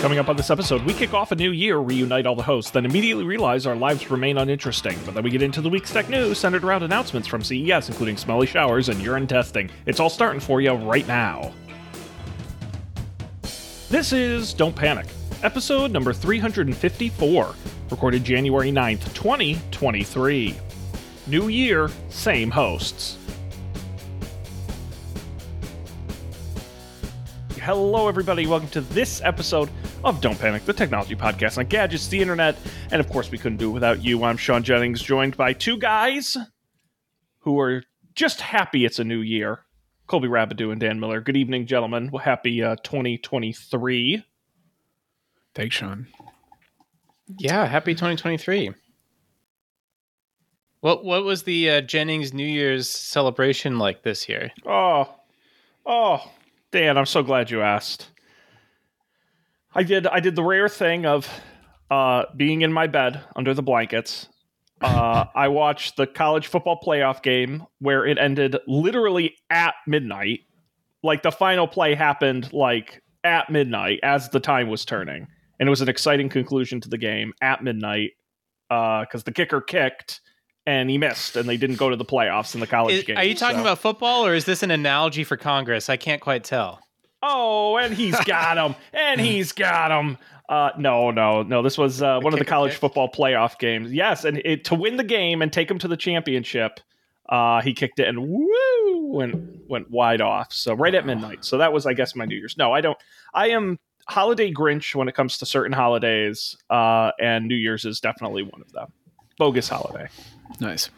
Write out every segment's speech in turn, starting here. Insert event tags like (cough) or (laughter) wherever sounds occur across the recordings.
Coming up on this episode, we kick off a new year, reunite all the hosts, then immediately realize our lives remain uninteresting. But then we get into the week's tech news centered around announcements from CES, including smelly showers and urine testing. It's all starting for you right now. This is Don't Panic, episode number 354, recorded January 9th, 2023. New year, same hosts. Hello, everybody. Welcome to this episode of Don't Panic, the technology podcast on gadgets, the internet, and of course, we couldn't do it without you. I'm Sean Jennings, joined by two guys who are just happy it's a new year Colby Rabideau and Dan Miller. Good evening, gentlemen. Well, happy uh, 2023. Thanks, Sean. Yeah, happy 2023. What what was the uh, Jennings New Year's celebration like this year? Oh, oh, Dan, I'm so glad you asked. I did I did the rare thing of uh, being in my bed under the blankets. Uh, (laughs) I watched the college football playoff game where it ended literally at midnight. Like the final play happened like at midnight as the time was turning, and it was an exciting conclusion to the game at midnight because uh, the kicker kicked and he missed, and they didn't go to the playoffs in the college Is, game. Are you talking so. about football, or is this an analogy for Congress? I can't quite tell. Oh, and he's got him, and he's got him. Uh, no, no, no. This was uh, one of the college kick? football playoff games. Yes, and it, to win the game and take him to the championship, uh, he kicked it and woo went went wide off. So right at midnight. So that was, I guess, my New Year's. No, I don't. I am holiday Grinch when it comes to certain holidays, uh, and New Year's is definitely one of them. Bogus holiday. Nice.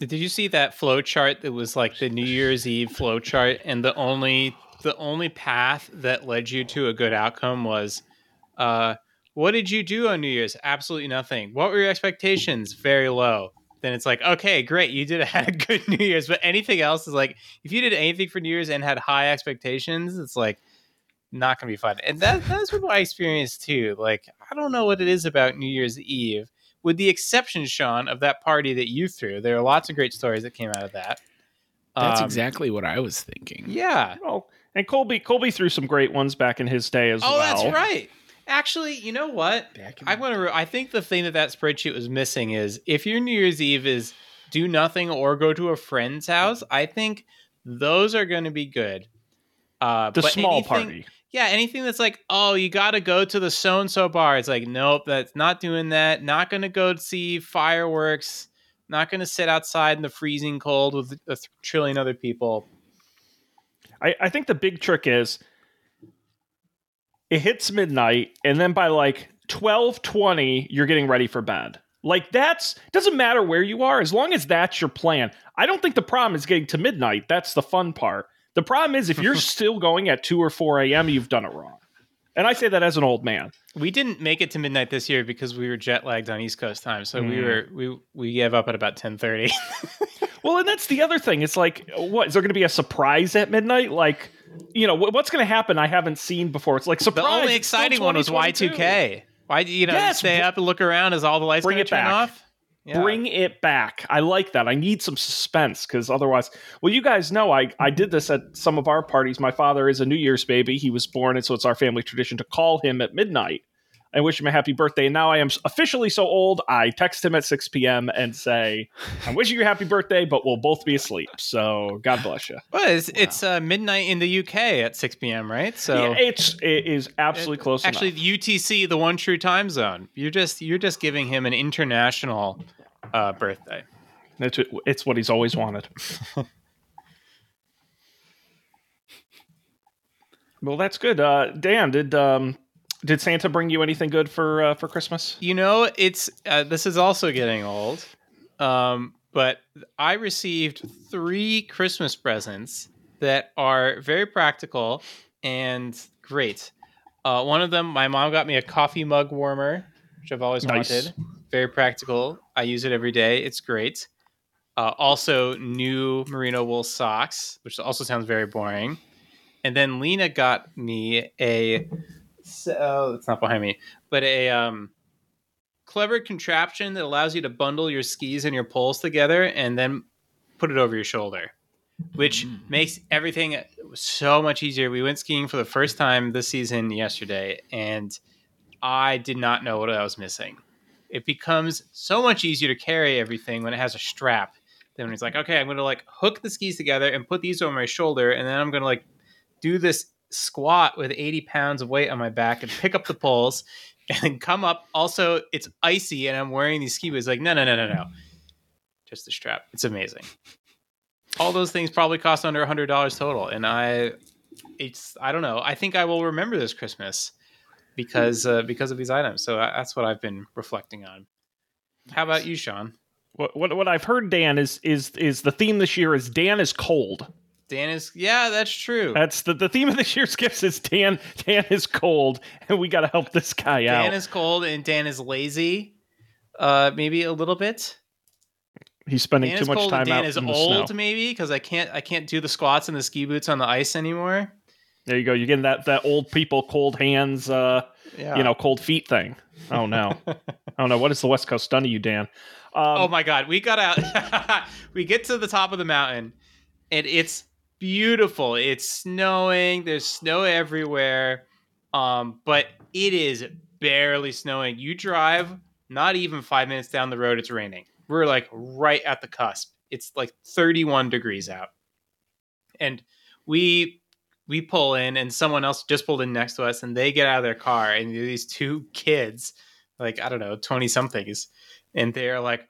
Did you see that flow chart that was like the New Year's Eve flow chart and the only the only path that led you to a good outcome was uh what did you do on New Year's? Absolutely nothing. What were your expectations? Very low. Then it's like, okay, great, you did (laughs) had a good New Year's, but anything else is like if you did anything for New Year's and had high expectations, it's like not gonna be fun. And that that's what I experienced too. Like, I don't know what it is about New Year's Eve with the exception, Sean, of that party that you threw. There are lots of great stories that came out of that. That's um, exactly what I was thinking. Yeah. And Colby Colby threw some great ones back in his day as oh, well. Oh, that's right. Actually, you know what? I want to. I think the thing that that spreadsheet was missing is if your New Year's Eve is do nothing or go to a friend's house. I think those are going to be good. Uh, the small anything, party. Yeah, anything that's like, oh, you got to go to the so and so bar. It's like, nope, that's not doing that. Not going to go see fireworks. Not going to sit outside in the freezing cold with a trillion other people. I, I think the big trick is it hits midnight, and then by like twelve twenty, you're getting ready for bed. Like that's doesn't matter where you are as long as that's your plan. I don't think the problem is getting to midnight. That's the fun part. The problem is if you're (laughs) still going at 2 or 4 a.m., you've done it wrong. And I say that as an old man. We didn't make it to midnight this year because we were jet lagged on East Coast time. So mm. we were we we gave up at about 10:30. (laughs) well, and that's the other thing. It's like what is there going to be a surprise at midnight? Like, you know, what's going to happen I haven't seen before. It's like surprise. The only exciting one was Y2K. Why do you know, yes, stay up and look around as all the lights bring it turn back. off? Yeah. Bring it back. I like that. I need some suspense because otherwise, well, you guys know I, I did this at some of our parties. My father is a New Year's baby. He was born, and so it's our family tradition to call him at midnight I wish him a happy birthday. And now I am officially so old, I text him at 6 p.m. and say, (laughs) I'm wishing you a happy birthday, but we'll both be asleep. So God bless you. Well, it's, wow. it's uh, midnight in the UK at 6 p.m., right? So yeah, it's, it is absolutely close to Actually, enough. UTC, the one true time zone. You're just, you're just giving him an international uh, birthday. It's, it's what he's always wanted. (laughs) well, that's good. Uh, Dan, did um, did Santa bring you anything good for uh, for Christmas? You know, it's uh, this is also getting old, um, but I received three Christmas presents that are very practical and great. Uh, one of them, my mom got me a coffee mug warmer, which I've always nice. wanted. Very practical. I use it every day. It's great. Uh, also, new merino wool socks, which also sounds very boring. And then Lena got me a so it's not behind me, but a um, clever contraption that allows you to bundle your skis and your poles together and then put it over your shoulder. which Mm. makes everything so much easier. We went skiing for the first time this season yesterday, and I did not know what I was missing. It becomes so much easier to carry everything when it has a strap than when it's like, okay, I'm going to like hook the skis together and put these over my shoulder, and then I'm going to like do this squat with 80 pounds of weight on my back and pick up the poles and come up. Also, it's icy, and I'm wearing these ski boots. Like, no, no, no, no, no. Just the strap. It's amazing. All those things probably cost under hundred dollars total, and I, it's I don't know. I think I will remember this Christmas because uh, because of these items. So uh, that's what I've been reflecting on. How about you, Sean? What, what what I've heard, Dan, is is is the theme this year is Dan is cold. Dan is yeah, that's true. That's the, the theme of this year's gifts is Dan Dan is cold, and we got to help this guy Dan out. Dan is cold and Dan is lazy. Uh, maybe a little bit. He's spending Dan too much time Dan out is in the old, snow. maybe because I can't I can't do the squats and the ski boots on the ice anymore. There you go. You're getting that that old people cold hands, uh, Yeah. you know, cold feet thing. Oh no, (laughs) oh no. What has the West Coast done to you, Dan? Um, oh my god, we got out. (laughs) we get to the top of the mountain, and it's beautiful. It's snowing. There's snow everywhere, um, but it is barely snowing. You drive not even five minutes down the road, it's raining. We're like right at the cusp. It's like 31 degrees out, and we we pull in, and someone else just pulled in next to us, and they get out of their car, and these two kids, like I don't know, 20 somethings and they're like,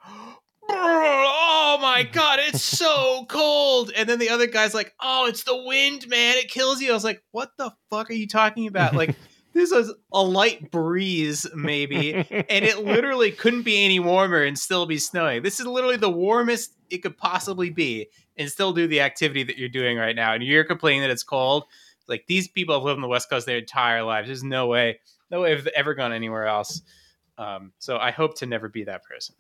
"Oh my god, it's so cold!" And then the other guy's like, "Oh, it's the wind, man! It kills you." I was like, "What the fuck are you talking about?" Like, (laughs) this was a light breeze, maybe, and it literally couldn't be any warmer and still be snowing. This is literally the warmest it could possibly be, and still do the activity that you're doing right now. And you're complaining that it's cold. Like these people have lived on the West Coast their entire lives. There's no way, no way they've ever gone anywhere else. Um, so I hope to never be that person.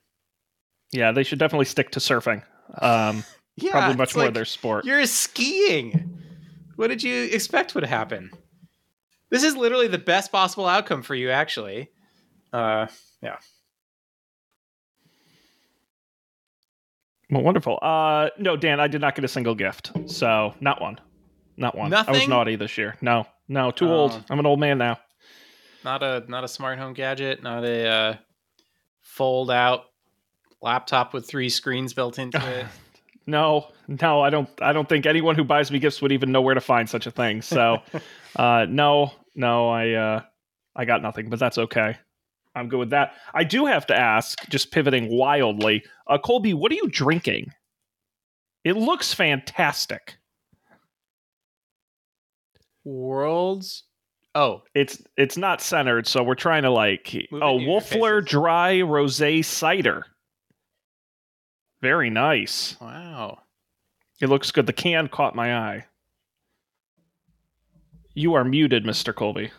Yeah, they should definitely stick to surfing. Um, (laughs) Yeah, probably much more like, their sport. You're skiing. What did you expect would happen? This is literally the best possible outcome for you, actually. Uh, yeah. Well, wonderful. Uh, no, Dan, I did not get a single gift, so not one, not one. Nothing? I was naughty this year. No, no, too Oh. old. I'm an old man now. Not a not a smart home gadget. Not a uh, fold out laptop with three screens built into it. (laughs) No, no, I don't. I don't think anyone who buys me gifts would even know where to find such a thing. So, (laughs) uh, no, no, I, uh, I got nothing, but that's okay. I'm good with that. I do have to ask, just pivoting wildly, uh, Colby, what are you drinking? It looks fantastic. Worlds. Oh, It's it's not centered, so we're trying to like Move it oh Wölffer. Dry Rosé Cider. Very nice. wow. It looks good. The can caught my eye. You are muted, Mr. Colby.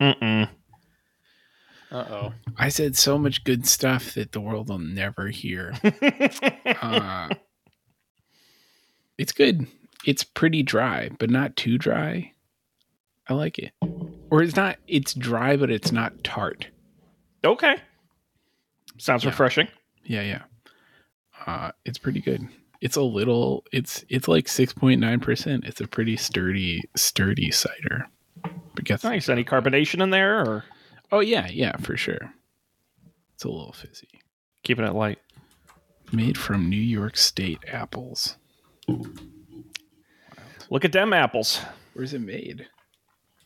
Mm-mm. Uh oh. I said so much good stuff that the world will never hear. (laughs) Uh, it's good. It's pretty dry, but not too dry. I like it. Or it's not. It's dry, but it's not tart. okay. Sounds Yeah. refreshing. Yeah, yeah. Uh, it's pretty good. It's a little. It's it's like six point nine percent. It's a pretty sturdy sturdy cider. But gets Nice. Any carbonation in there or Oh yeah, yeah, for sure. It's a little fizzy. keeping it light? Made from New York State apples. Look at them apples. Where's it made?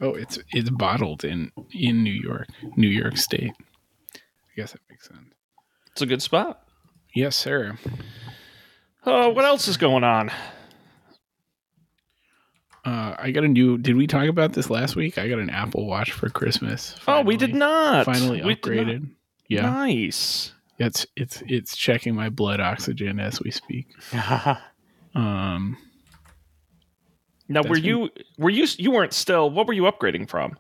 Oh, it's it's bottled in in New York, New York State. I guess that makes sense. It's a good spot. Yes, sir. Oh, what else is going on? Uh, I got a new. Did we talk about this last week? I got an Apple Watch for Christmas. oh, we did not. Finally We upgraded. Yeah, Nice. it's it's it's checking my blood oxygen as we speak. (laughs) Um, Now, were you were you you weren't still? What were you upgrading from?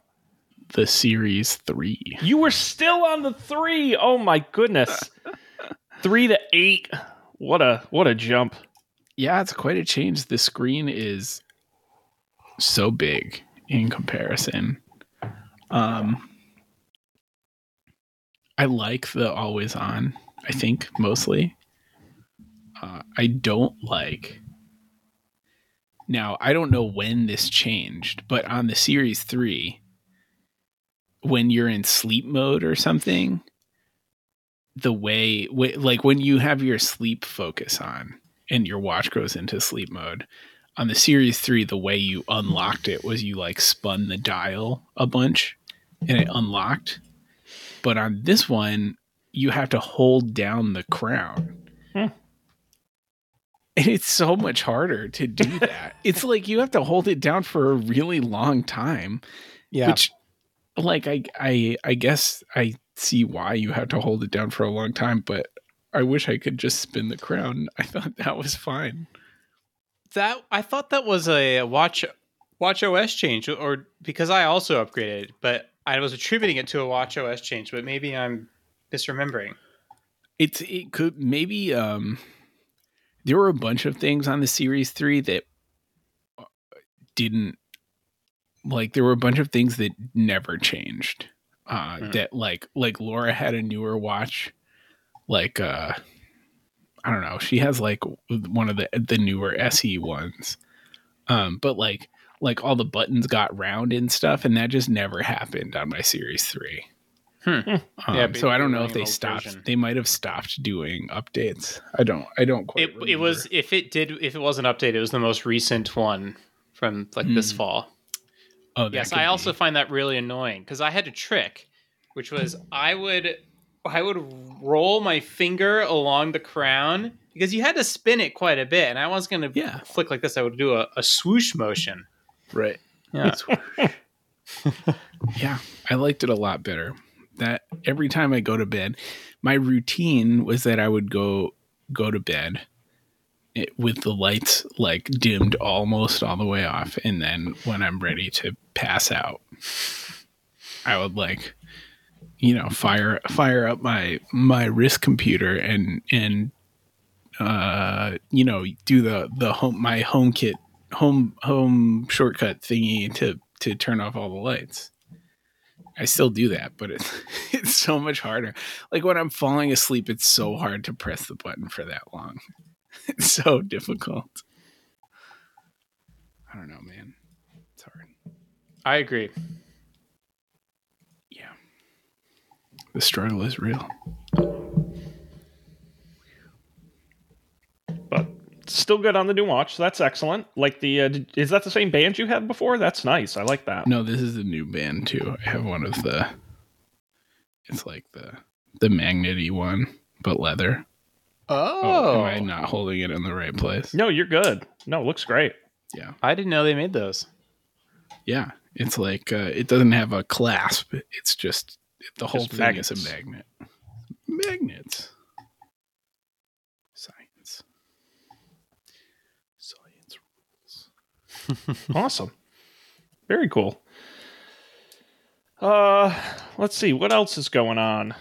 the Series Three. You were still on the three. Oh my goodness. Three to eight. What a what a jump. Yeah, it's quite a change. The screen is so big in comparison. Um I like the always on, I think mostly. Uh, I don't like. Now, I don't know when this changed, but on the Series 3, when you're in sleep mode or something, the way, like when you have your sleep focus on and your watch goes into sleep mode, on the Series 3, the way you unlocked it was you like spun the dial a bunch and it unlocked. But on this one, you have to hold down the crown. Hmm. And it's so much harder to do (laughs) that. it's like you have to hold it down for a really long time. Yeah. Which like I I I guess I see why you had to hold it down for a long time, but I wish I could just spin the crown. (laughs) I thought that was fine. that I thought that was a watch watch OS change or because I also upgraded, but I was attributing it to a watch OS change, but maybe I'm misremembering. It's it could maybe um there were a bunch of things on the series 3 that uh, didn't like there were a bunch of things that never changed. Uh Mhm. that like like Laura had a newer watch like uh I don't know, she has like one of the the newer SE ones. Um but like like all the buttons got round and stuff and that just never happened on my series 3. Hmm. Um, Yeah, so I don't know if they stopped. version. They might have stopped doing updates. I don't. I don't quite. It it was if it did if it was an update, it was the most recent one from like this Hmm. fall. Oh, Yes, could I also find that really annoying because I had a trick, which was I would I would roll my finger along the crown because you had to spin it quite a bit, and I was gonna Yeah. flick like this. I would do a, a swoosh motion. right. Yeah. (laughs) yeah, I liked it a lot better. That every time I go to bed, my routine was that I would go go to bed it, with the lights like dimmed almost all the way off, and then when I'm ready to pass out, I would like you know fire fire up my my wrist computer and and uh you know do the the home my home kit home home shortcut thingy to to turn off all the lights. I still do that, but it's (laughs) it's so much harder. Like when I'm falling asleep, it's so hard to press the button for that long. (laughs) It's so difficult. I don't know, man. It's hard. I agree. Yeah. The struggle is real. but still good on the new watch. So that's excellent. Like the uh, did- is that the same band you had before? That's nice. I like that. No, this is a new band too. I have one of the it's like the the magnety one, but leather. Oh, am I not holding it in the right place? No, you're good. No, it looks great. Yeah. I didn't know they made those. Yeah, it's like uh, it doesn't have a clasp. It's just the whole Just thing magnets. is a magnet. Magnets. Science. Science rules. (laughs) awesome. Very cool. Uh, let's see what else is going on.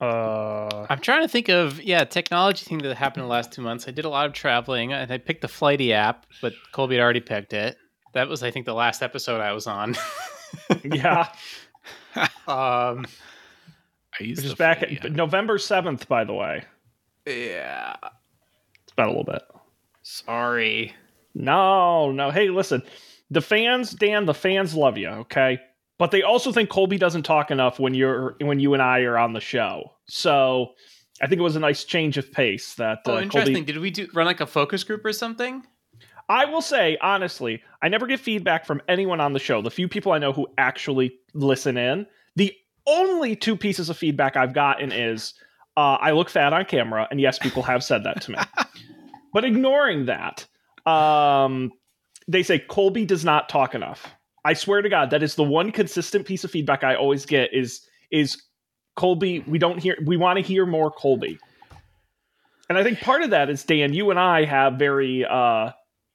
Uh, I'm trying to think of yeah technology thing that happened in the last two months. I did a lot of traveling, and I picked the Flighty app, but Colby had already picked it. That was, I think, the last episode I was on. (laughs) yeah, um, I used which is back at app. November seventh. By the way, yeah. it's about a little bit. Sorry. No, no. Hey, listen, the fans, Dan, the fans love you. Okay, but they also think Colby doesn't talk enough when you're when you and I are on the show. So I think it was a nice change of pace that Oh, uh, interesting. Colby. Did we do run like a focus group or something? I will say honestly, I never get feedback from anyone on the show. The few people I know who actually listen in, the only two pieces of feedback I've gotten is uh, I look fat on camera, and yes, people have said that to me. (laughs) but ignoring that, um, they say Colby does not talk enough. I swear to God, that is the one consistent piece of feedback I always get is is Colby. We don't hear. We want to hear more Colby. And I think part of that is Dan. You and I have very uh,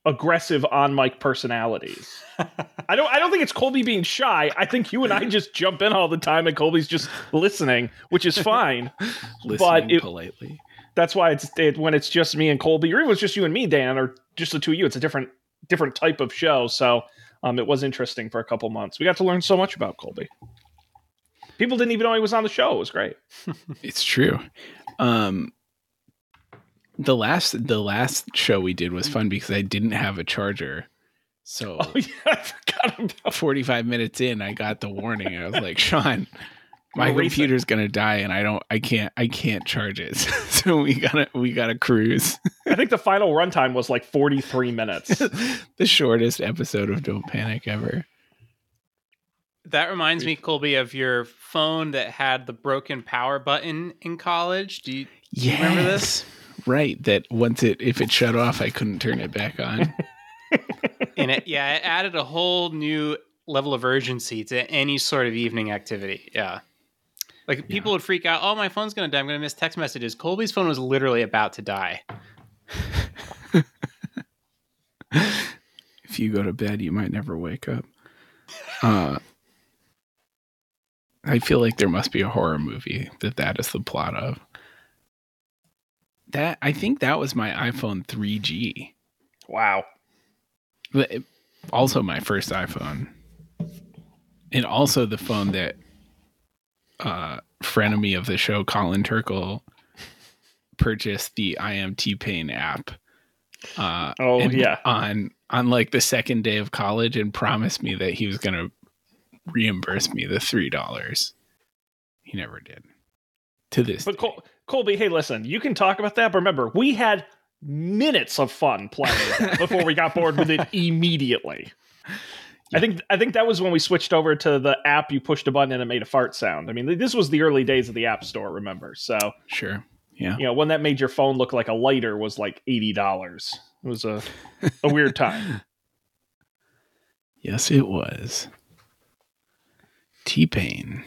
aggressive on mic personalities. (laughs) I don't. I don't think it's Colby being shy. I think you and I just jump in all the time, and Colby's just listening, which is fine. (laughs) listening it- politely. That's why it's it, when it's just me and Colby, or even it's just you and me, Dan, or just the two of you. It's a different different type of show. So um, it was interesting for a couple months. We got to learn so much about Colby. People didn't even know he was on the show. It was great. (laughs) It's true. Um, the last the last show we did was fun because I didn't have a charger. So Oh (laughs) yeah, I forgot about 45 minutes in, I got the warning. I was like, Sean, my We're racing. computer's gonna die, and I don't, I can't, I can't charge it. (laughs) so we gotta, we gotta cruise. I think the final runtime was like 43 minutes. (laughs) the shortest episode of Don't Panic ever. That reminds me, Colby, of your phone that had the broken power button in college. Do you, do you remember this? Right. That once it, if it shut off, I couldn't turn it back on. (laughs) and it yeah it added a whole new level of urgency to any sort of evening activity yeah like people would freak out oh my phone's gonna die i'm gonna miss text messages colby's phone was literally about to die (laughs) if you go to bed, you might never wake up. Uh, I feel like there must be a horror movie that that is the plot of. That I think that was my iPhone 3G. wow. But it- also my first iPhone. And also the phone that uh frenemy of the show Colin Turkle purchased the I am T-Pain app. Uh Oh, yeah. On on like the second day of college and promised me that he was going to reimburse me the $3. He never did. To this. But. Col- Colby, hey, listen, you can talk about that, but remember, we had minutes of fun playing (laughs) before we got bored with it immediately. I think I think that was when we switched over to the app. You pushed a button and it made a fart sound. I mean, this was the early days of the App Store. Remember? So Sure. Yeah. you know when that made your phone look like a lighter was like eighty dollars. It was a a weird (laughs) time. Yes, it was. T Pain.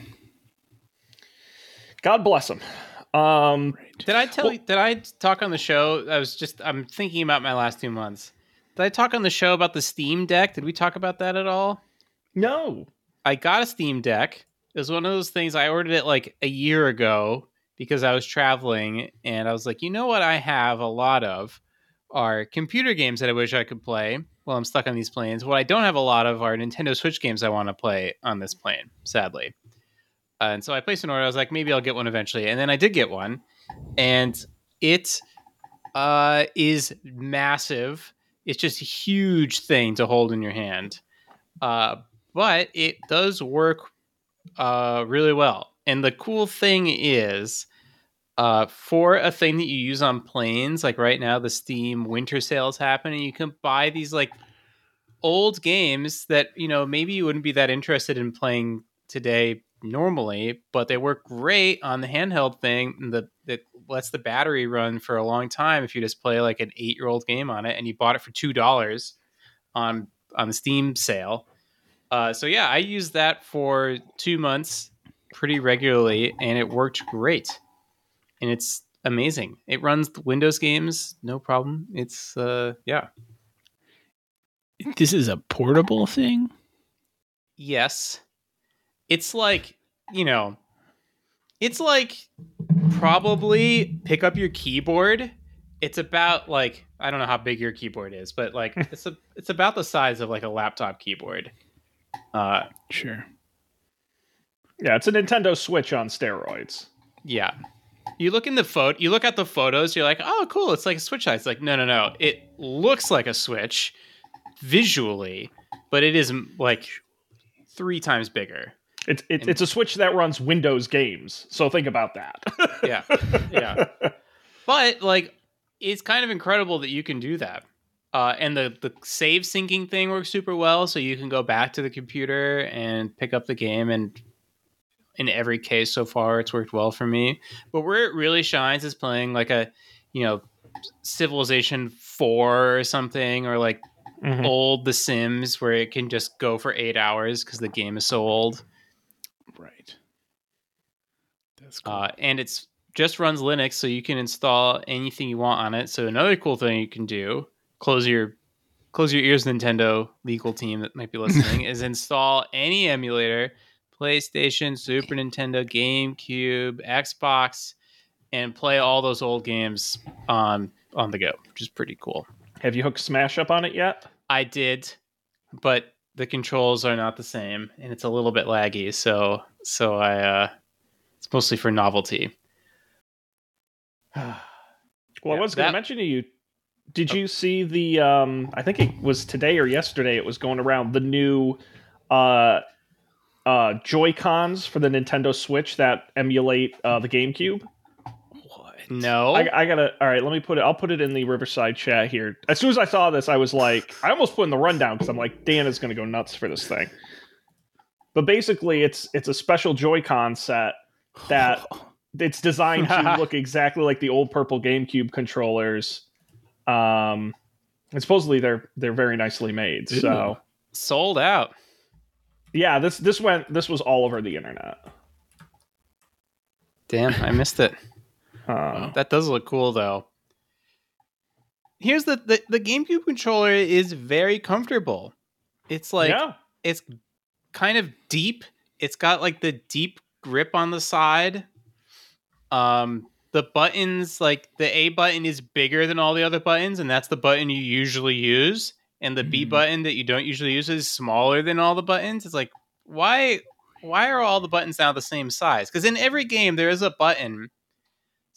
God bless him. Um, did i tell you did i talk on the show i was just i'm thinking about my last two months did i talk on the show about the steam deck did we talk about that at all no, I got a Steam Deck. It was one of those things I ordered it like a year ago because I was traveling and I was like, you know what I have a lot of are computer games that I wish I could play while I'm stuck on these planes. What I don't have a lot of are Nintendo Switch games I want to play on this plane, sadly. Uh, and so I placed an order. I was like, maybe I'll get one eventually. And then I did get one. And it uh, is massive. It's just a huge thing to hold in your hand. Uh, but it does work uh, really well. And the cool thing is, uh, for a thing that you use on planes, like right now, the Steam winter sales is happening. You can buy these like old games that you know maybe you wouldn't be that interested in playing today normally, but they work great on the handheld thing the that lets the battery run for a long time. If you just play like an eight year old game on it, and you bought it for two dollars on on the Steam sale. Uh, so yeah, I used that for two months pretty regularly, and it worked great. And it's amazing. It runs Windows games, no problem. It's uh, yeah, This is a portable thing? yes. It's like you know, it's like probably pick up your keyboard. It's about like I don't know how big your keyboard is, but like (laughs) it's a it's about the size of like a laptop keyboard. Uh, Sure. yeah, it's a Nintendo Switch on steroids. Yeah. You look in the photo. You look at the photos. You're like, oh, cool. It's like a Switch. It's like, no, no, no. It looks like a Switch visually, but it is like three times bigger. It's it, And- it's a Switch that runs Windows games. So think about that. (laughs) Yeah, yeah. But like, it's kind of incredible that you can do that. Uh, and the the save syncing thing works super well, so you can go back to the computer and pick up the game. And in every case so far, it's worked well for me. But where it really shines is playing like a, you know, Civilization Four or something, or like Mhm. old The Sims, where it can just go for eight hours because the game is so old. Right. That's cool. Uh, and it's just runs Linux, so you can install anything you want on it. So another cool thing you can do, close your close your ears, Nintendo legal team that might be (laughs) listening, is install any emulator, PlayStation, Super Nintendo, GameCube, Xbox, and play all those old games on on the go, which is pretty cool. Have you hooked Smash up on it yet? I did, but the controls are not the same, and it's a little bit laggy. So so I uh, it's mostly for novelty. (sighs) Well, I Yeah, was going to mention to you. Did you see the? Um, I think it was today or yesterday. It was going around the new uh, uh, Joy Cons for the Nintendo Switch that emulate uh, the GameCube. No, I, I gotta. All right, let me put it. I'll put it in the Riverside chat here. As soon as I saw this, I was like, I almost put in the rundown because I'm like, Dan is gonna go nuts for this thing. But basically, it's it's a special Joy-Con set that (laughs) it's designed to (laughs) look exactly like the old purple GameCube controllers. Um, and supposedly they're they're very nicely made. So sold out. yeah, this this went this was all over the internet. Damn, I missed it. Uh, That does look cool though. Here's the, the the GameCube controller is very comfortable. It's like yeah, it's kind of deep. It's got like the deep grip on the side. Um the buttons like the A button is bigger than all the other buttons and that's the button you usually use and the B Mhm. button that you don't usually use is smaller than all the buttons. It's like why why are all the buttons now the same size? Cuz in every game there is a button.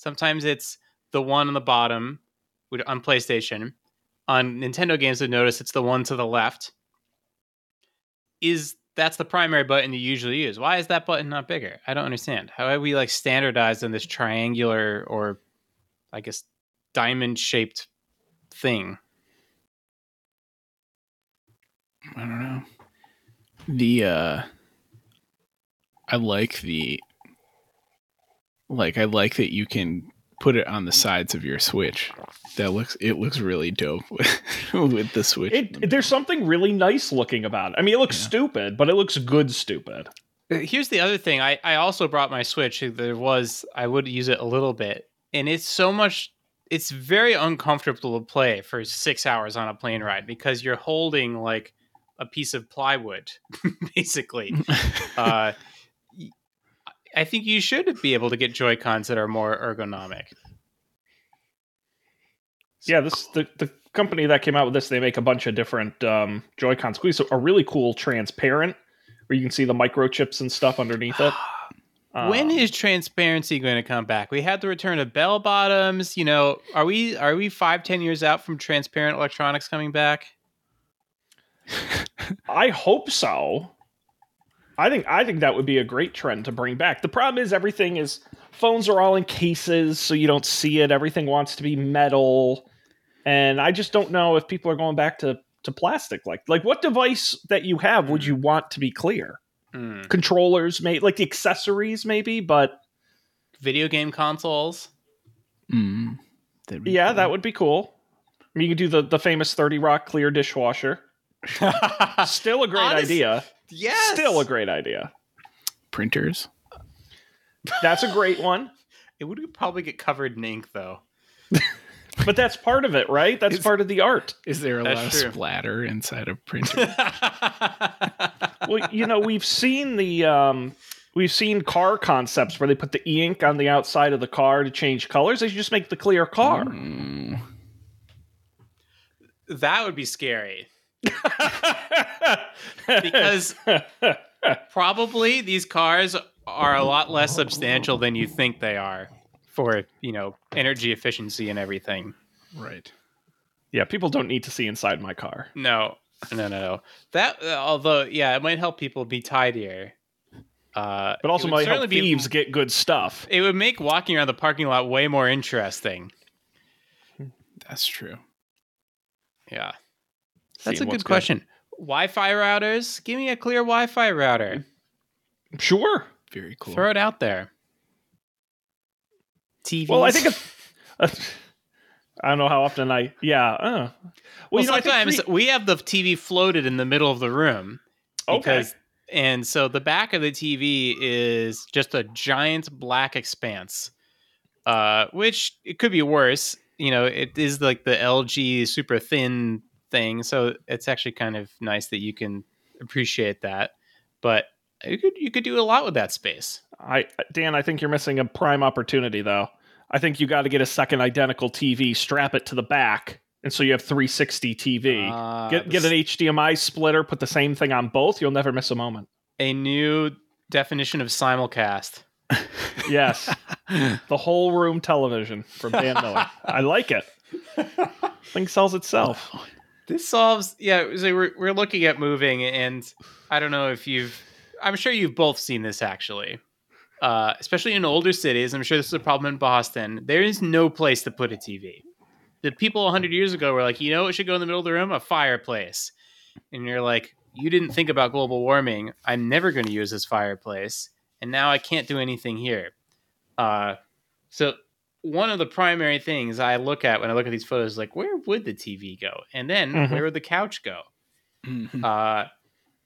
Sometimes it's the one on the bottom on PlayStation. On Nintendo games, I notice it's the one to the left is that's the primary button you usually use. Why is that button not bigger? I don't understand. How are we like standardized on this triangular or I guess diamond shaped thing? I don't know. The uh I like the like I like that you can put it on the sides of your Switch. That looks it looks really dope with, (laughs) with the Switch. it, there's something really nice looking about it. I mean, it looks Yeah. stupid, but it looks good stupid. Uh, Here's the other thing. I, I also brought my Switch. There was I would use it a little bit, and it's so much. It's very uncomfortable to play for six hours on a plane ride because you're holding like a piece of plywood, (laughs) basically. (laughs) uh, y- I think you should be able to get Joy Cons that are more ergonomic. Yeah, this the, the company that came out with this, they make a bunch of different um, Joy-Con squeeze, a really cool transparent where you can see the microchips and stuff underneath it. (sighs) when Um, is transparency going to come back? We had the return of bell bottoms. You know, are we are we five ten years out from transparent electronics coming back? (laughs) I hope so. I think I think that would be a great trend to bring back. The problem is everything is phones are all in cases, so you don't see it. Everything wants to be metal, and I just don't know if people are going back to to plastic. Like like what device that you have would you want to be clear? Hmm. Controllers, may like the accessories, maybe, but Video game consoles. Mm, yeah, cool. that would be cool. I mean, you could do the the famous Thirty Rock clear dishwasher. (laughs) Still a great Honest- idea. Yes. Still a great idea. printers. That's a great one. (laughs) It would probably get covered in ink though. (laughs) But that's part of it, right? That's It's- part of the art. Is there a That's lot true. of splatter inside a printer? (laughs) Well, you know, we've seen the um we've seen car concepts where they put the e-ink on the outside of the car to change colors. They should just make the clear car. Mm, that would be scary because probably these cars are a lot less substantial than you think they are for you know energy efficiency and everything. right. yeah, people don't need to see inside my car. No, no, no, no. That uh, although yeah, it might help people be tidier. Uh, But also might help certainly be- thieves get good stuff. It would make walking around the parking lot way more interesting. That's true. Yeah. That's a good question. Wi-Fi routers. Give me a clear Wi-Fi router. Sure. Very cool. Throw it out there. TV. Well, I think it's, (laughs) (laughs) I don't know how often I yeah. Uh. Well, Well, you know, sometimes three- we have the TV floated in the middle of the room. okay. And so the back of the TV is just a giant black expanse, uh, which it could be worse. You know, it is like the LG super thin thing, so it's actually kind of nice that you can appreciate that. But you could you could do a lot with that space. I Dan, I think you're missing a prime opportunity though. I think you got to get a second identical TV, strap it to the back, and so you have 360 TV. Uh, get get an HDMI splitter, put the same thing on both. You'll never miss a moment. a new definition of simulcast. (laughs) Yes, the whole room television from Dan Miller. (laughs) I like it. Thing sells itself. This solves. Yeah, so we're we're looking at moving, and I don't know if you've. I'm sure you've both seen this actually, uh, especially in older cities. I'm sure this is a problem in Boston. There is no place to put a TV. The people 100 years ago were like, you know, what should go in the middle of the room? A fireplace. And you're like, you didn't think about global warming. I'm never going to use this fireplace, and now I can't do anything here. Uh, so one of the primary things I look at when I look at these photos is like, where would the TV go? And then Mhm. where would the couch go? Mhm. Uh,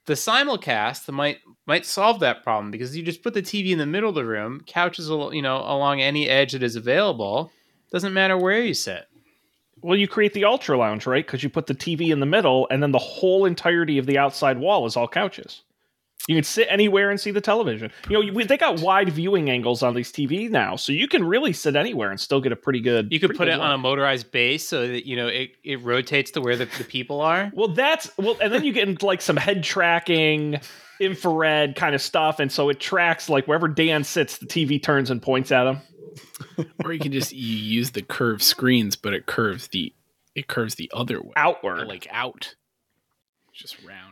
the simulcast might might solve that problem because you just put the TV in the middle of the room, couches al- you know along any edge that is available. Doesn't matter where you sit. Well, you create the ultra lounge, right? Because you put the TV in the middle, and then the whole entirety of the outside wall is all couches. You can sit anywhere and see the television. You know, you- they got wide viewing angles on these TV now, so you can really sit anywhere and still get a pretty good. You could put good it on a motorized base so that you know it, it rotates to where the, the people are. (laughs) Well, that's well, and then you get into like some head tracking, infrared kind of stuff, and so it tracks like wherever Dan sits, the TV turns and points at him. (laughs) or you can just you use the curved screens, but it curves the it curves the other way, outward. like out, just round.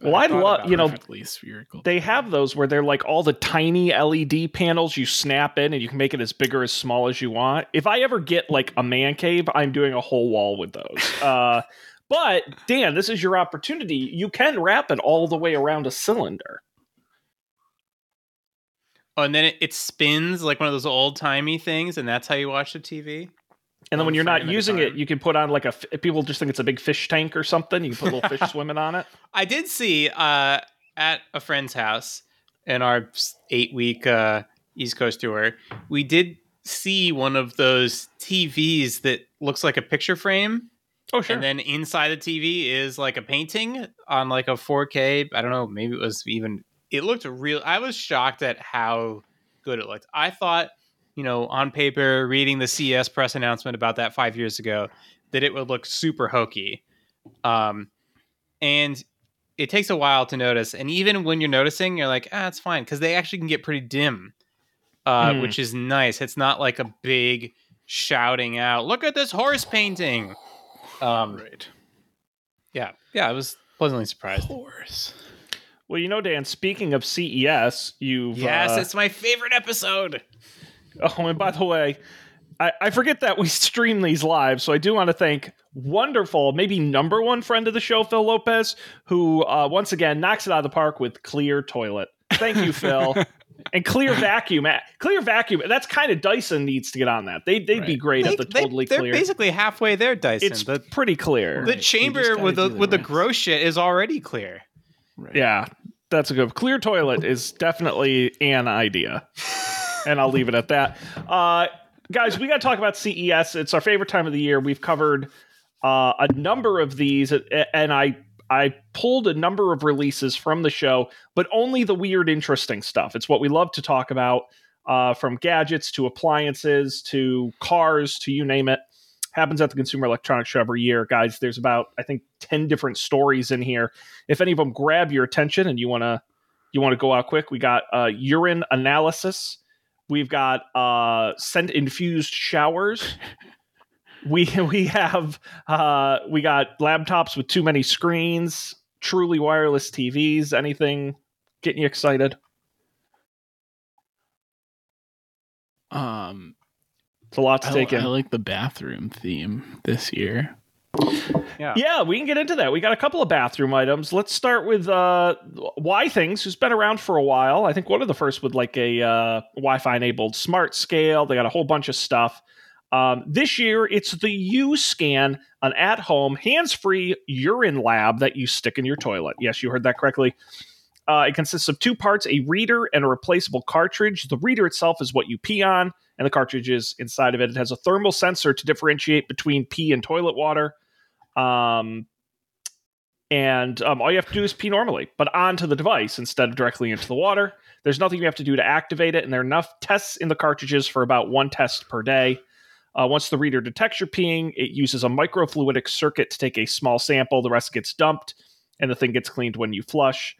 Well, I love you know spherical. they have those where they're like all the tiny LED panels you snap in and you can make it as big or as small as you want. If I ever get like a man cave, I'm doing a whole wall with those. (laughs) Uh, but Dan, this is your opportunity. You can wrap it all the way around a cylinder. Oh, and then it, it spins like one of those old timey things, and that's how you watch the TV. And then when you're not frame at a using it, you can put on like a. People just think it's a big fish tank or something. You can put little fish (laughs) swimming on it. I did see uh, at a friend's house in our eight week uh, East Coast tour, we did see one of those TVs that looks like a picture frame. Oh sure. And then inside the TV is like a painting on like a 4K. I don't know, maybe it was even it looked real. I was shocked at how good it looked. I thought, you know, on paper, reading the CES press announcement about that five years ago, that it would look super hokey. Um, and it takes a while to notice. And even when you're noticing, you're like, ah, it's fine because they actually can get pretty dim, uh, Hmm. which is nice. It's not like a big shouting out, look at this horse painting. Um, right. yeah, yeah, I was pleasantly surprised. Horse. well, you know, Dan. Speaking of CES, you've Yes, uh, it's my favorite episode. (laughs) Oh, and by the way, I, I forget that we (laughs) stream these live, so I do want to thank wonderful, maybe number one friend of the show, Phil Lopez, who uh, once again knocks it out of the park with clear toilet. Thank you, Phil. (laughs) and clear vacuum. Uh, Clear vacuum. That's kind of Dyson needs to get on that. They, they'd be great They, at the totally are clear. basically halfway there, Dyson. it's the pretty clear. the Right, you chamber with the do the with the gross shit is already clear. Right. Yeah, that's a good. Clear toilet is definitely an idea, and I'll leave it at that. Uh, guys, we got to talk about CES. It's our favorite time of the year. We've covered uh, a number of these, and I I pulled a number of releases from the show, but only the weird, interesting stuff. It's what we love to talk about, uh, from gadgets to appliances to cars to you name it. Happens at the Consumer Electronics Show every year, guys. There's about I think ten different stories in here if any of them grab your attention and you want to you want to go out quick we got uh, urine analysis we've got uh, scent infused showers. (laughs) We we have uh, we got laptops with too many screens truly wireless tvs anything getting you excited? Um, it's a lot to I, take in. I like the bathroom theme this year. Yeah. Yeah, we can get into that. We got a couple of bathroom items. Let's start with uh, Withings, who's been around for a while. I think one of the first with like a uh, Wi-Fi enabled smart scale. They got a whole bunch of stuff. Um, this year, it's the U Scan, an at-home hands-free urine lab that you stick in your toilet. Yes, you heard that correctly. Uh, it consists of two parts: a reader and a replaceable cartridge. The reader itself is what you pee on, and the cartridge is inside of it. It has a thermal sensor to differentiate between pee and toilet water. Um, and um, all you have to do is pee normally, but onto the device instead of directly into the water. There's nothing you have to do to activate it, and there are enough tests in the cartridges for about one test per day. Uh, once the reader detects your peeing, it uses a microfluidic circuit to take a small sample. The rest gets dumped, and the thing gets cleaned when you flush.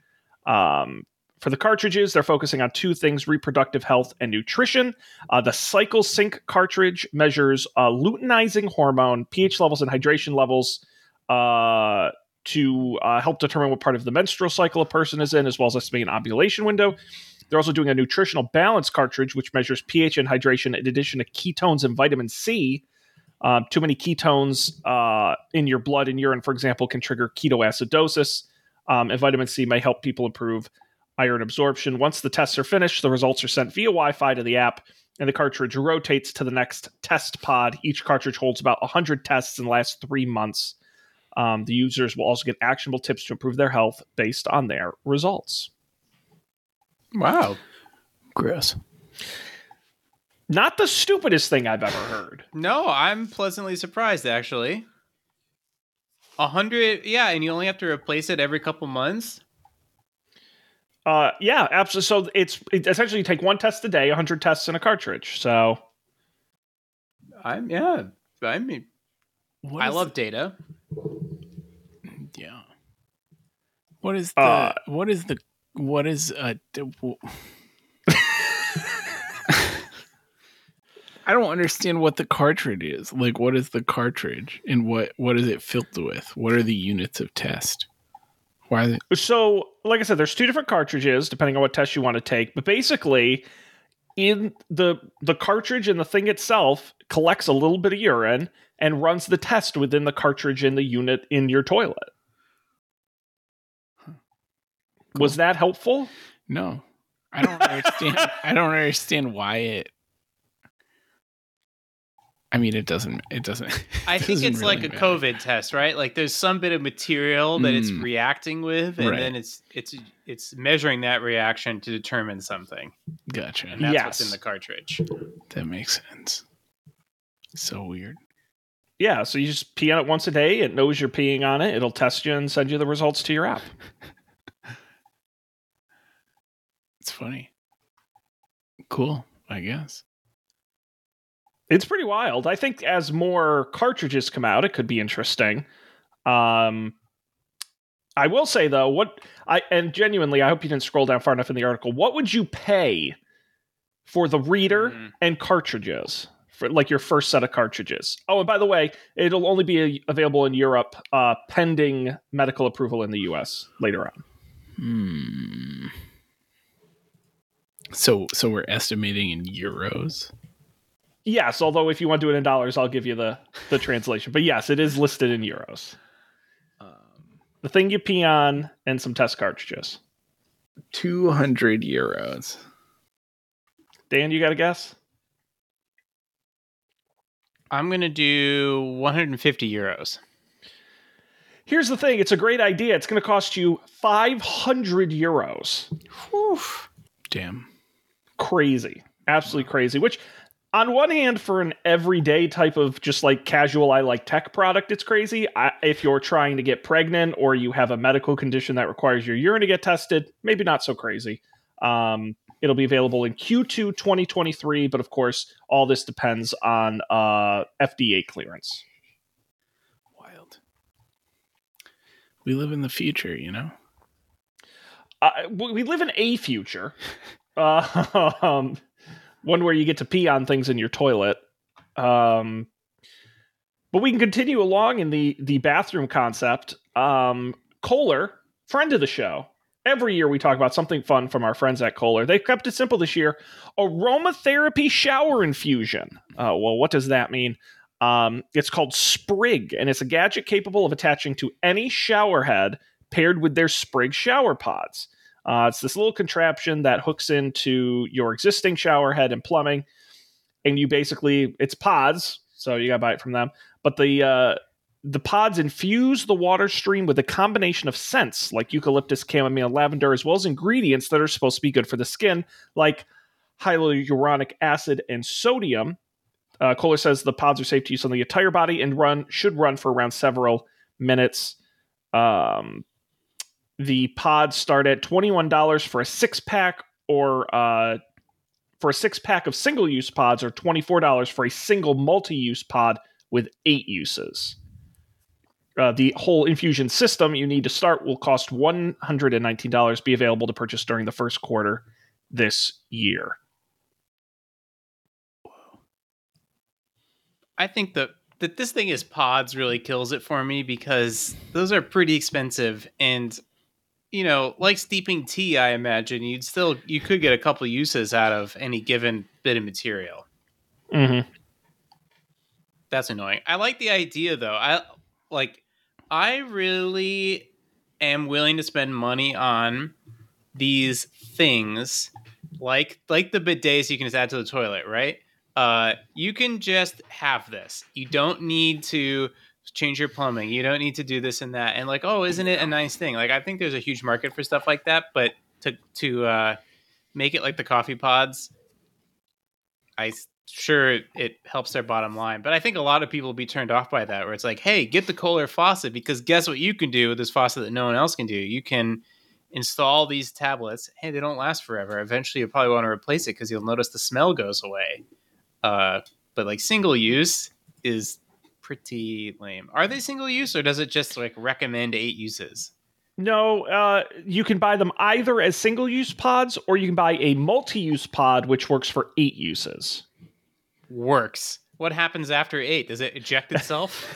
Um, For the cartridges, they're focusing on two things reproductive health and nutrition. Uh, the Cycle Sync cartridge measures uh, luteinizing hormone, pH levels, and hydration levels uh, to uh, help determine what part of the menstrual cycle a person is in, as well as estimating an ovulation window. They're also doing a nutritional balance cartridge, which measures pH and hydration in addition to ketones and vitamin C. Um, too many ketones uh, in your blood and urine, for example, can trigger ketoacidosis. Um, and vitamin C may help people improve iron absorption. Once the tests are finished, the results are sent via Wi Fi to the app, and the cartridge rotates to the next test pod. Each cartridge holds about 100 tests and lasts three months. Um, the users will also get actionable tips to improve their health based on their results. Wow. Gross. Not the stupidest thing I've ever heard. No, I'm pleasantly surprised actually. A hundred, yeah, and you only have to replace it every couple months. Uh, yeah, absolutely. So it's it essentially you take one test a day, 100 tests in a cartridge. So I'm yeah. I mean, What I is- love data. Yeah. What is the Uh, what is the what is uh d- w- (laughs) I don't understand what the cartridge is. Like what is the cartridge and what what is it filled with? What are the units of test? Why So, like I said, there's two different cartridges depending on what test you want to take. But basically, in the the cartridge and the thing itself collects a little bit of urine and runs the test within the cartridge in the unit in your toilet. Was that helpful? No. I don't understand I don't understand why it I mean it doesn't it doesn't (laughs) I think doesn't it's like really a matter. COVID test, right? Like there's some bit of material that it's Mm. reacting with, and Right. then it's it's it's measuring that reaction to determine something. Gotcha. And that's what's Yes. in the cartridge. That makes sense. So weird. Yeah, so you just pee on it once a day. It knows you're peeing on it. It'll test you and send you the results to your app. (laughs) It's funny. Cool, I guess. It's pretty wild. I think as more cartridges come out, it could be interesting. Um, I will say though, what I and genuinely, I hope you didn't scroll down far enough in the article. What would you pay for the reader Mhm. and cartridges for like your first set of cartridges? Oh, and by the way, it'll only be available in Europe, uh, pending medical approval in the U.S. later on. Hmm. So so we're estimating in euros. Yes, although if you want to do it in dollars, I'll give you the the (laughs) translation. But yes, it is listed in euros. Um, The thing you pee on and some test cartridges. Two hundred euros. Dan, you got a guess? I'm gonna do 150 euros. Here's the thing: it's a great idea. It's going to cost you 500 euros. Damn. Crazy, absolutely crazy. Which, on one hand, for an everyday type of just like casual, I like tech product, it's crazy. I, if you're trying to get pregnant or you have a medical condition that requires your urine to get tested, maybe not so crazy. Um, it'll be available in Q2 2023, but of course, all this depends on uh, FDA clearance. Wild. We live in the future, you know? uh, we live in a future, uh, (laughs) um, one where you get to pee on things in your toilet. Um, but we can continue along in the the bathroom concept. Um, Kohler, friend of the show. Every year we talk about something fun from our friends at Kohler. They've kept it simple this year. Aromatherapy shower infusion. Uh, well, what does that mean? Um, it's called Sprig, and it's a gadget capable of attaching to any shower head paired with their Sprig shower pods. Uh, it's this little contraption that hooks into your existing shower head and plumbing, and you basically it's pods, so you gotta buy it from them. But the uh, the pods infuse the water stream with a combination of scents like eucalyptus, chamomile, lavender, as well as ingredients that are supposed to be good for the skin, like hyaluronic acid and sodium. Uh, Kohler says the pods are safe to use on the entire body and run should run for around several minutes. Um, the pods start at $21 for a six pack or uh, for a six pack of single use pods or $24 for a single multi use pod with eight uses. uh, the whole infusion system you need to start will cost $119 be available to purchase during the first quarter this year I think that that this thing is pods really kills it for me because those are pretty expensive and you know like steeping tea i imagine you'd still you could get a couple uses out of any given bit of material mm-hmm. that's annoying i like the idea though i like i really am willing to spend money on these things like like the bidets you can just add to the toilet right uh, you can just have this. You don't need to change your plumbing. You don't need to do this and that. And like, oh, isn't it a nice thing? Like, I think there's a huge market for stuff like that. But to to uh, make it like the coffee pods, I sure it helps their bottom line. But I think a lot of people will be turned off by that, where it's like, hey, get the Kohler faucet because guess what you can do with this faucet that no one else can do. You can install these tablets. Hey, they don't last forever. Eventually, you'll probably want to replace it because you'll notice the smell goes away. Uh, but like single use is pretty lame. Are they single use or does it just like recommend eight uses? No, uh, you can buy them either as single use pods or you can buy a multi use pod which works for eight uses. Works. What happens after eight? Does it eject itself?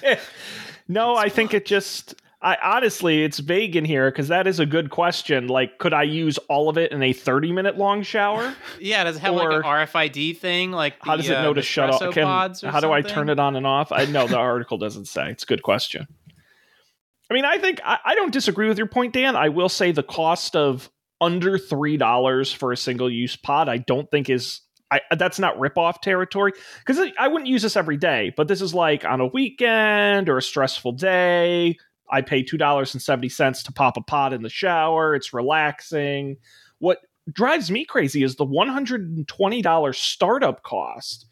(laughs) no, I think it just I honestly, it's vague in here because that is a good question. Like, could I use all of it in a thirty-minute long shower? (laughs) yeah, does it have or, like an RFID thing? Like, the, how does it know uh, to shut off? Can, how something? do I turn it on and off? I know the article doesn't say. It's a good question. I mean, I think I, I don't disagree with your point, Dan. I will say the cost of under three dollars for a single-use pod, I don't think is I, that's not rip-off territory because I wouldn't use this every day, but this is like on a weekend or a stressful day, I pay $2.70 to pop a pot in the shower. It's relaxing. What drives me crazy is the $120 startup cost.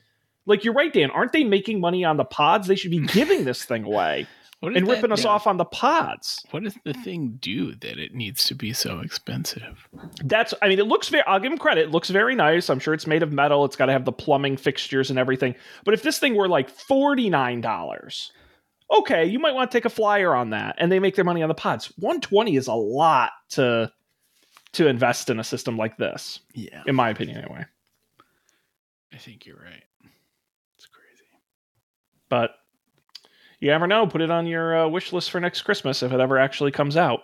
Like you're right, Dan. Aren't they making money on the pods? They should be (laughs) giving this thing away and ripping us off on the pods. What does the thing do that it needs to be so expensive? That's, I mean, it looks very, I'll give him credit. It looks very nice. I'm sure it's made of metal. It's got to have the plumbing fixtures and everything. But if this thing were like $49, okay, you might want to take a flyer on that, and they make their money on the pods. 120 is a lot to to invest in a system like this. Yeah, in my opinion, anyway. I think you're right. It's crazy, but you never know. Put it on your uh, wish list for next Christmas if it ever actually comes out.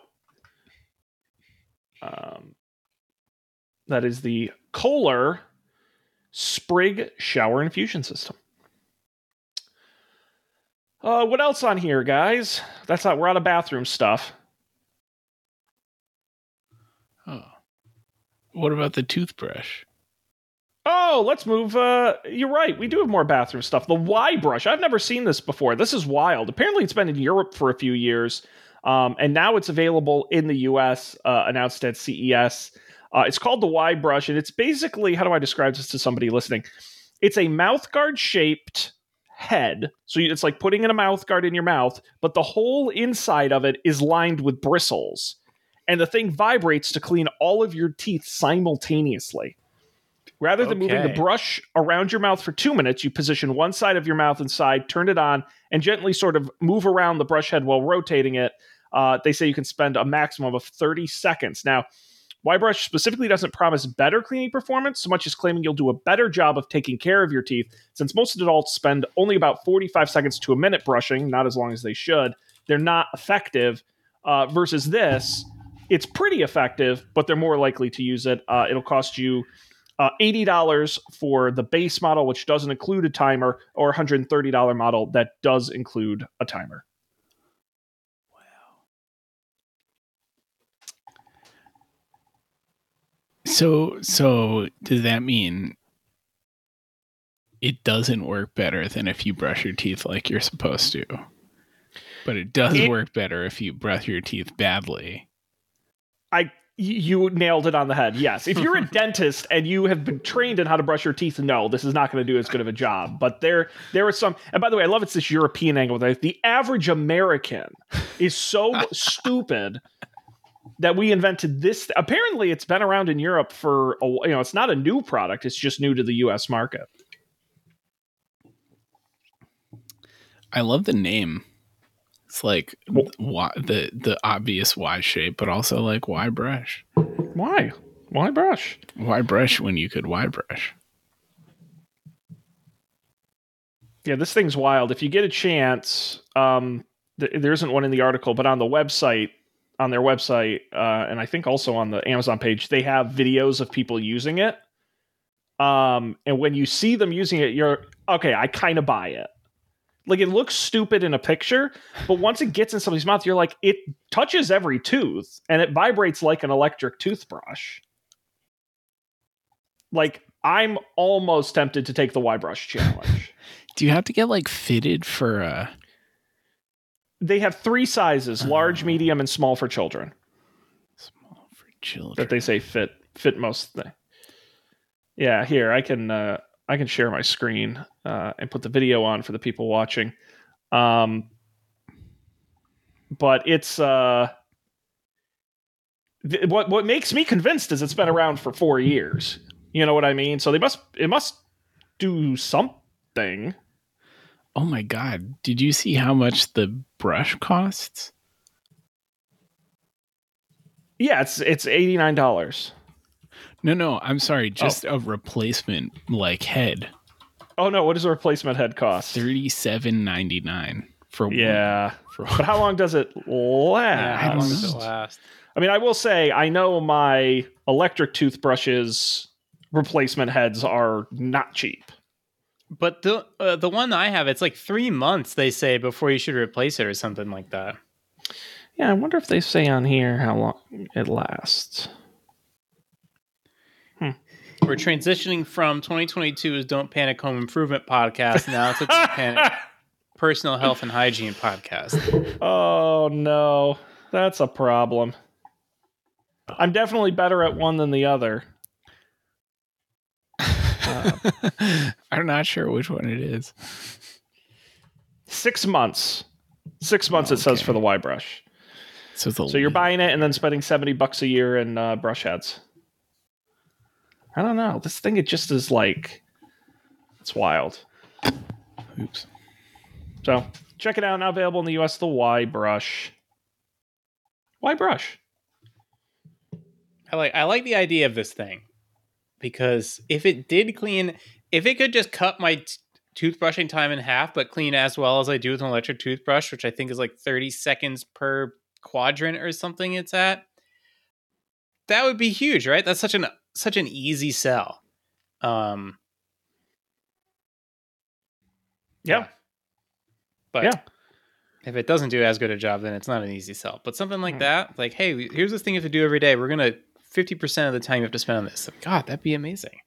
Um, that is the Kohler Sprig shower infusion system. Uh, what else on here, guys? That's not. We're out of bathroom stuff. Oh, what about the toothbrush? Oh, let's move. Uh, you're right. We do have more bathroom stuff. The Y brush. I've never seen this before. This is wild. Apparently, it's been in Europe for a few years, um, and now it's available in the U.S. Uh, announced at CES. Uh, it's called the Y brush, and it's basically how do I describe this to somebody listening? It's a mouthguard shaped head. So it's like putting in a mouth guard in your mouth, but the whole inside of it is lined with bristles. And the thing vibrates to clean all of your teeth simultaneously. Rather than okay. moving the brush around your mouth for two minutes, you position one side of your mouth inside, turn it on, and gently sort of move around the brush head while rotating it. Uh, they say you can spend a maximum of 30 seconds. Now, Y-Brush specifically doesn't promise better cleaning performance so much as claiming you'll do a better job of taking care of your teeth, since most adults spend only about 45 seconds to a minute brushing, not as long as they should. They're not effective. Uh, versus this, it's pretty effective, but they're more likely to use it. Uh, it'll cost you uh, $80 for the base model, which doesn't include a timer, or $130 model that does include a timer. So so does that mean it doesn't work better than if you brush your teeth like you're supposed to? But it does it, work better if you brush your teeth badly. I you nailed it on the head. Yes. If you're a (laughs) dentist and you have been trained in how to brush your teeth, no, this is not going to do as good of a job. But there there are some and by the way, I love it's this European angle. that The average American is so (laughs) stupid that we invented this. Apparently, it's been around in Europe for a, you know, it's not a new product. It's just new to the U.S. market. I love the name. It's like why, the the obvious Y shape, but also like why brush? Why? Why brush? Why brush when you could Y brush? Yeah, this thing's wild. If you get a chance, um, th- there isn't one in the article, but on the website, on their website, uh, and I think also on the Amazon page, they have videos of people using it. Um, and when you see them using it, you're okay. I kind of buy it. Like it looks stupid in a picture, but once it gets in somebody's mouth, you're like, it touches every tooth and it vibrates like an electric toothbrush. Like I'm almost tempted to take the Y brush challenge. (laughs) Do you have to get like fitted for uh they have three sizes: large, Oh. medium, and small for children. small for children? That they say fit fit most thing. Yeah, here I can uh, I can share my screen uh, and put the video on for the people watching. Um, but it's uh, th- what what makes me convinced is it's been around for four years. You know what I mean? So they must it must do something. Oh my god! Did you see how much the brush costs? Yeah, it's it's eighty nine dollars. No, no, I'm sorry. Oh. Just a replacement like head, Oh no, what does a replacement head cost? thirty seven ninety nine for one- Yeah. (laughs) For But how long does it last? Yeah, how long does it last? I mean, I will say, I know my electric toothbrushes replacement heads are not cheap. But the uh, the one I have, it's like three months they say before you should replace it or something like that. Yeah, I wonder if they say on here how long it lasts. We're transitioning from 2022's Don't Panic Home Improvement podcast now to Don't (laughs) Panic Personal Health and Hygiene podcast. oh no, that's a problem. I'm definitely better at one than the other. (laughs) I'm not sure which one it is. Six months. Six months it says for the Y brush. So, So you're buying it and then spending 70 bucks a year in uh, brush heads. I don't know. This thing, it just is like, it's wild. Oops. So check it out. Now available in the US, the Y brush. Y brush. I like I like the idea of this thing because if it did clean, if it could just cut my t- toothbrushing time in half, but clean as well as I do with an electric toothbrush, which I think is like 30 seconds per quadrant or something. It's at that would be huge, right? That's such an such an easy sell. Um, Yeah. but Yeah. if it doesn't do as good a job, then it's not an easy sell. But something like Hmm. that, like, hey, here's this thing you have to do every day. We're gonna 50% of the time you have to spend on this. God, that'd be amazing.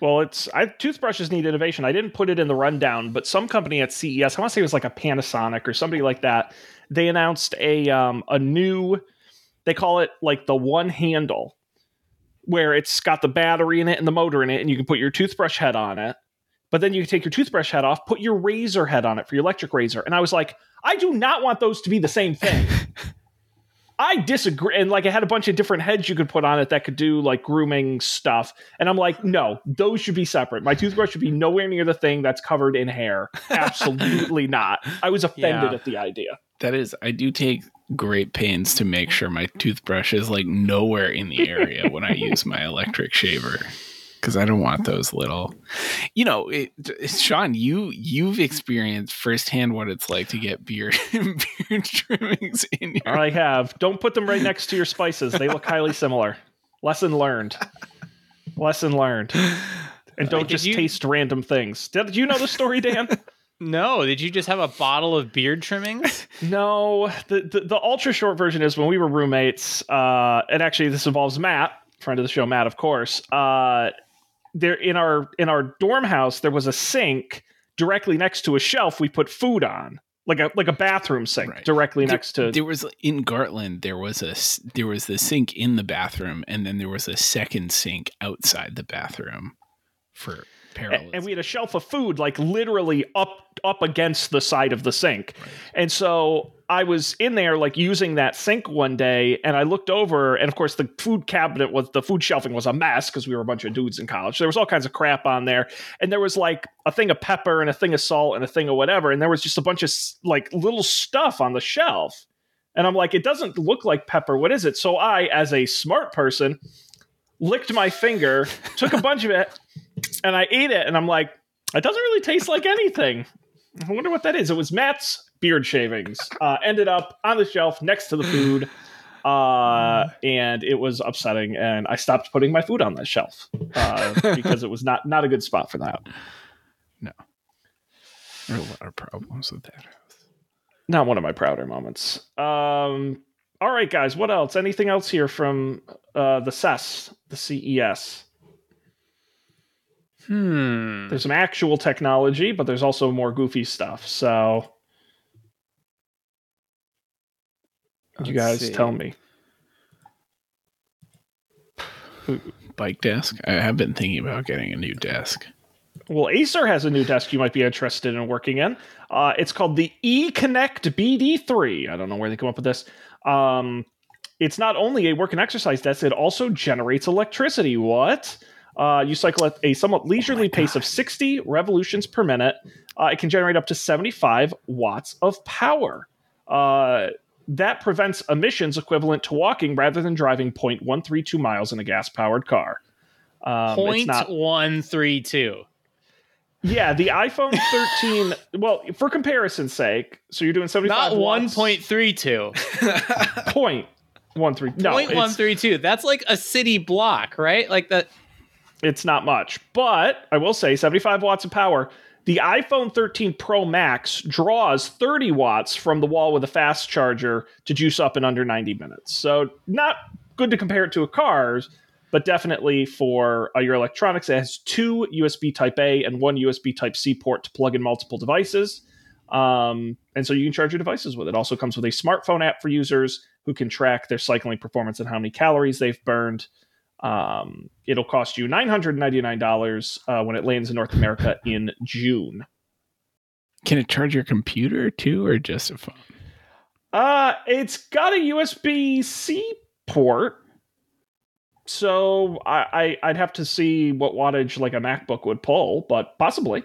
Well, it's I, toothbrushes need innovation. I didn't put it in the rundown, but some company at CES, I want to say it was like a Panasonic or somebody like that. They announced a um, a new, they call it like the one handle, where it's got the battery in it and the motor in it, and you can put your toothbrush head on it. But then you can take your toothbrush head off, put your razor head on it for your electric razor. And I was like, I do not want those to be the same thing. (laughs) I disagree. And like, it had a bunch of different heads you could put on it that could do like grooming stuff. And I'm like, no, those should be separate. My toothbrush should be nowhere near the thing that's covered in hair. Absolutely (laughs) not. I was offended Yeah. at the idea. That is, I do take great pains to make sure my toothbrush is like nowhere in the area when I use my electric shaver because I don't want those little. You know, it, Sean, you you've experienced firsthand what it's like to get beard (laughs) beard trimmings in your. I have. Don't put them right next to your spices. They look highly similar. Lesson learned. Lesson learned. And don't Wait, just you- taste random things. Did you know the story, Dan? (laughs) No, did you just have a bottle of beard trimmings? (laughs) No, the, the the ultra short version is when we were roommates, uh, and actually this involves Matt, friend of the show, Matt, of course. Uh, there in our in our dorm house, there was a sink directly next to a shelf we put food on, like a like a bathroom sink Right. directly There- next to. There was in Gartland. There was a there was the sink in the bathroom, and then there was a second sink outside the bathroom. For Parallels. and we had a shelf of food like literally up up against the side of the sink. And so i was in there like using that sink one day and i looked over and of course the food cabinet was the food shelving was a mess because we were a bunch of dudes in college. There was all kinds of crap on there and there was like a thing of pepper and a thing of salt and a thing of whatever and there was just a bunch of like little stuff on the shelf. And i'm like it doesn't look like pepper. What is it? So i as a smart person licked my finger took a bunch of it and I ate it, and I'm like, it doesn't really taste like anything. I wonder what that is. It was Matt's beard shavings. Uh, ended up on the shelf next to the food, uh, and it was upsetting. And I stopped putting my food on that shelf uh, (laughs) because it was not not a good spot for that. No, there are a lot of problems with that house. Not one of my prouder moments. Um, all right, guys. What else? Anything else here from uh, the CES, the CES? Hmm. There's some actual technology, but there's also more goofy stuff. So you Let's guys see. tell me. Bike desk. I have been thinking about getting a new desk. Well, Acer has a new desk you might be interested in working in. Uh, it's called the eKinekt BD3. I don't know where they come up with this. Um, it's not only a work and exercise desk, it also generates electricity. What? Uh, you cycle at a somewhat leisurely pace of 60 revolutions per minute. Uh, it can generate up to 75 watts of power. Uh, that prevents emissions equivalent to walking rather than driving 0.132 miles in a gas powered car. Um, it's Point not- one three two. yeah, the iPhone (laughs) 13. well, for comparison's sake, so you're doing 75 Not one watts, point three two. (laughs) point one three. No, Point one it's, three two. That's like a city block, right? Like that. It's not much, but I will say 75 watts of power. The iPhone 13 Pro Max draws 30 watts from the wall with a fast charger to juice up in under 90 minutes. So not good to compare it to a car's, but definitely for uh, your electronics. It has two USB Type A and one USB Type C port to plug in multiple devices. Um, and so you can charge your devices with it. Also comes with a smartphone app for users who can track their cycling performance and how many calories they've burned. Um, it'll cost you $999 uh, when it lands in North America (laughs) in June. Can it charge your computer too, or just a phone? Uh, it's got a USB C port. So I, I I'd have to see what wattage like a MacBook would pull, but possibly.